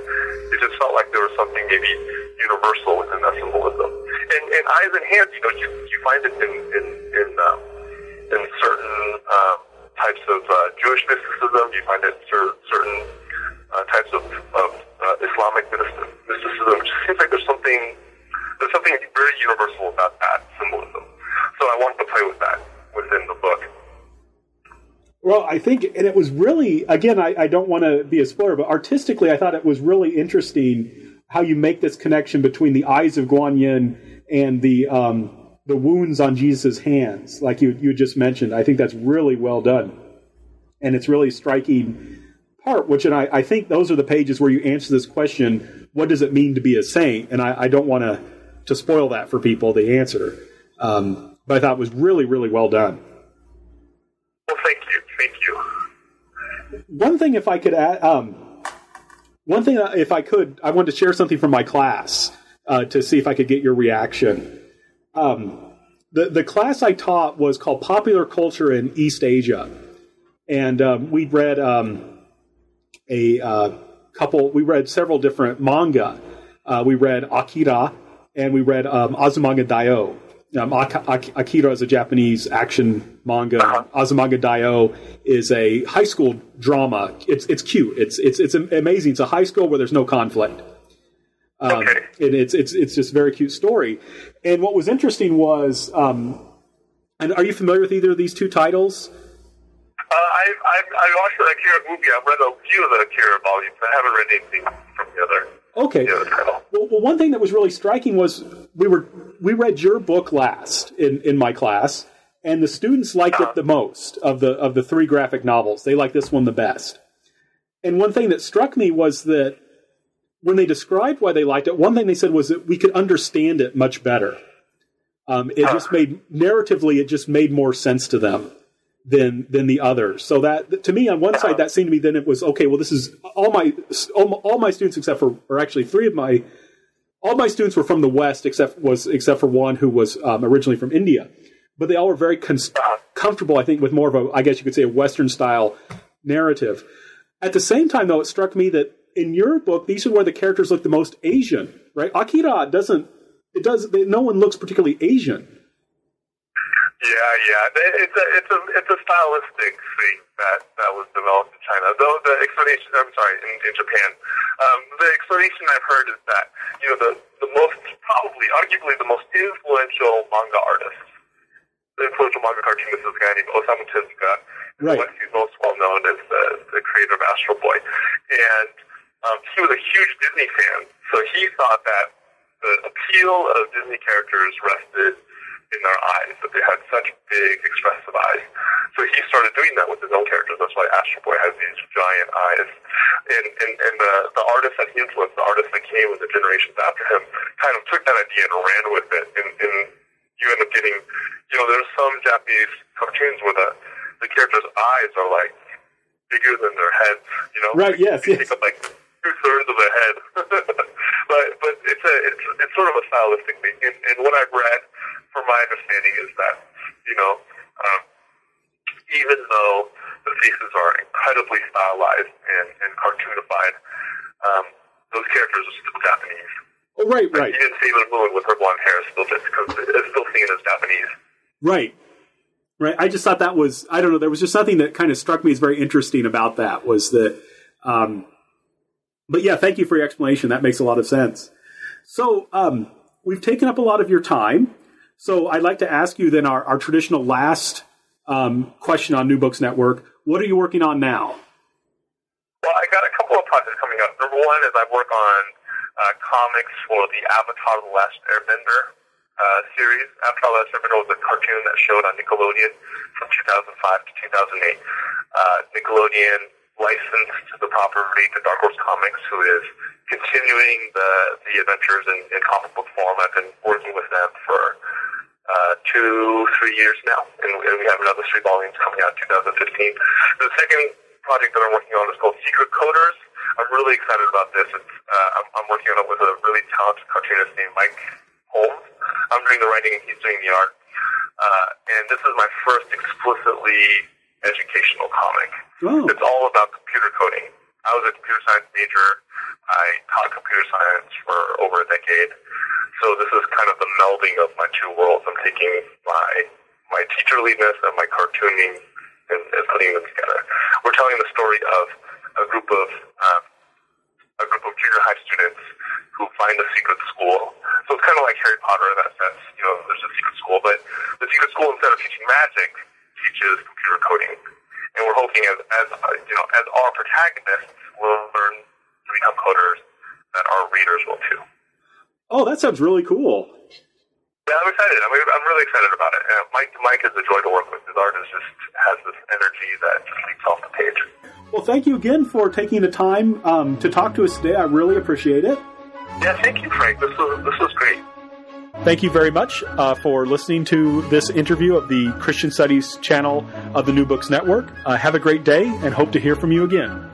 It just felt like there was something maybe universal within that symbolism. And, and eyes and hands, you know, you you find it in in in, um, in certain um, types of uh, Jewish mysticism. You find it in cer- certain uh, types of, of uh, Islamic mysticism. It just seems like there's something there's something very universal about that symbolism. So I wanted to play with that within the book. Well, I think, and it was really, again, I, I don't want to be a spoiler, but artistically, I thought it was really interesting how you make this connection between the eyes of Guan Yin and the um, the wounds on Jesus' hands, like you you just mentioned. I think that's really well done, and it's really striking part. Which, and I, I think those are the pages where you answer this question: What does it mean to be a saint? And I, I don't want to to spoil that for people. The answer, um, but I thought it was really really well done. Well, thank you, thank you. one thing if i could add um, one thing if i could i wanted to share something from my class uh, to see if i could get your reaction. Um, the, the class i taught was called popular culture in east asia. And um, we read um, a uh, couple we read several different manga. Uh, we read akira and we read um, azumanga daioh um, Ak- Ak- Akira is a Japanese action manga. Azumanga Daioh is a high school drama. It's it's cute. It's it's it's amazing. It's a high school where there's no conflict. Um, Okay. and it's it's it's just a very cute story. And what was interesting was, um, and are you familiar with either of these two titles? Uh, I, I I watched the Akira movie. I've read a few of the Akira volumes. I haven't read anything from the other Okay. Well, well, one thing that was really striking was we were we read your book last in, in my class, and the students liked it the most of the of the three graphic novels. They liked this one the best. And one thing that struck me was that when they described why they liked it, one thing they said was that we could understand it much better. Um, it just made narratively, it just made more sense to them than than the others. So that to me, on one side, that seemed to me then it was okay. Well, this is all my all, my- students except for, or actually three of my all my students were from the West, except was except for one who was um, originally from India. But they all were very cons- comfortable, I think, with more of a, I guess you could say, a Western style narrative. At the same time, though, it struck me that in your book, these are where the characters look the most Asian, right? Akira doesn't. It does. No one looks particularly Asian. Yeah, yeah. It's a it's a it's a stylistic thing that that was developed in China. Though the explanation, I'm sorry, in, in Japan, um, the explanation I've heard is that you know the the most probably arguably the most influential manga artist, the influential manga cartoonist is a guy named Osamu Tezuka. Right. He's most well known as the the creator of Astro Boy, and um, he was a huge Disney fan. So he thought that the appeal of Disney characters rested in their eyes, that they had such big, expressive eyes. So he started doing that with his own characters. That's why Astro Boy has these giant eyes. And, and, and the, the artists that he influenced, the artists that came in the generations after him, kind of took that idea and ran with it. And, and you end up getting, you know, there's some Japanese cartoons where the, the characters' eyes are like bigger than their heads, you know? Right, yes, They yes. take up like two thirds of the head. but but it's a it's it's sort of a stylistic thing. And, and what I've read, from my understanding, is that you know, um, even though the faces are incredibly stylized and, and cartoonified, um, those characters are still Japanese. Oh, right, right, didn't Even Sailor Moon with her blonde hair is still just it's still seen as Japanese. right, right. I just thought that was. I don't know. There was just something that kind of struck me as very interesting about that was that. Um, but yeah, thank you for your explanation. That makes a lot of sense. So um, we've taken up a lot of your time. So I'd like to ask you then our, our traditional last um, question on New Books Network. What are you working on now? Well, I got a couple of projects coming up. Number one is I work on uh, comics for the Avatar: The Last Airbender uh, series. Avatar: The Last Airbender was a cartoon that showed on Nickelodeon from 2005 to 2008. Uh, Nickelodeon licensed the property to Dark Horse Comics, who is continuing the the adventures in, in comic book form. I've been working with them for uh, two, three years now, and, and we have another three volumes coming out in 2015. The second project that I'm working on is called Secret Coders. I'm really excited about this. It's, uh, I'm, I'm working on it with a really talented cartoonist named Mike Holmes. I'm doing the writing and he's doing the art. Uh, and this is my first explicitly educational comic. Oh. It's all about computer coding. I was a computer science major. I taught computer science for over a decade. So this is kind of the melding of my two worlds. I'm taking my my teacherliness and my cartooning and, and putting them together. We're telling the story of a group of um, a group of junior high students who find a secret school. So it's kind of like Harry Potter in that sense. You know, there's a secret school, but the secret school instead of teaching magic teaches computer coding. And we're hoping as, as uh, you know, as our protagonists will learn to become coders, that our readers will too. Oh, that sounds really cool. Yeah, I'm excited. I mean, I'm really excited about it. Uh, Mike, Mike is a joy to work with. His art is just has this energy that just leaps off the page. Well, thank you again for taking the time um, to talk to us today. I really appreciate it. Yeah, thank you, Frank. This was this was great. Thank you very much uh, for listening to this interview of the Christian Studies channel of the New Books Network. Uh, have a great day and hope to hear from you again.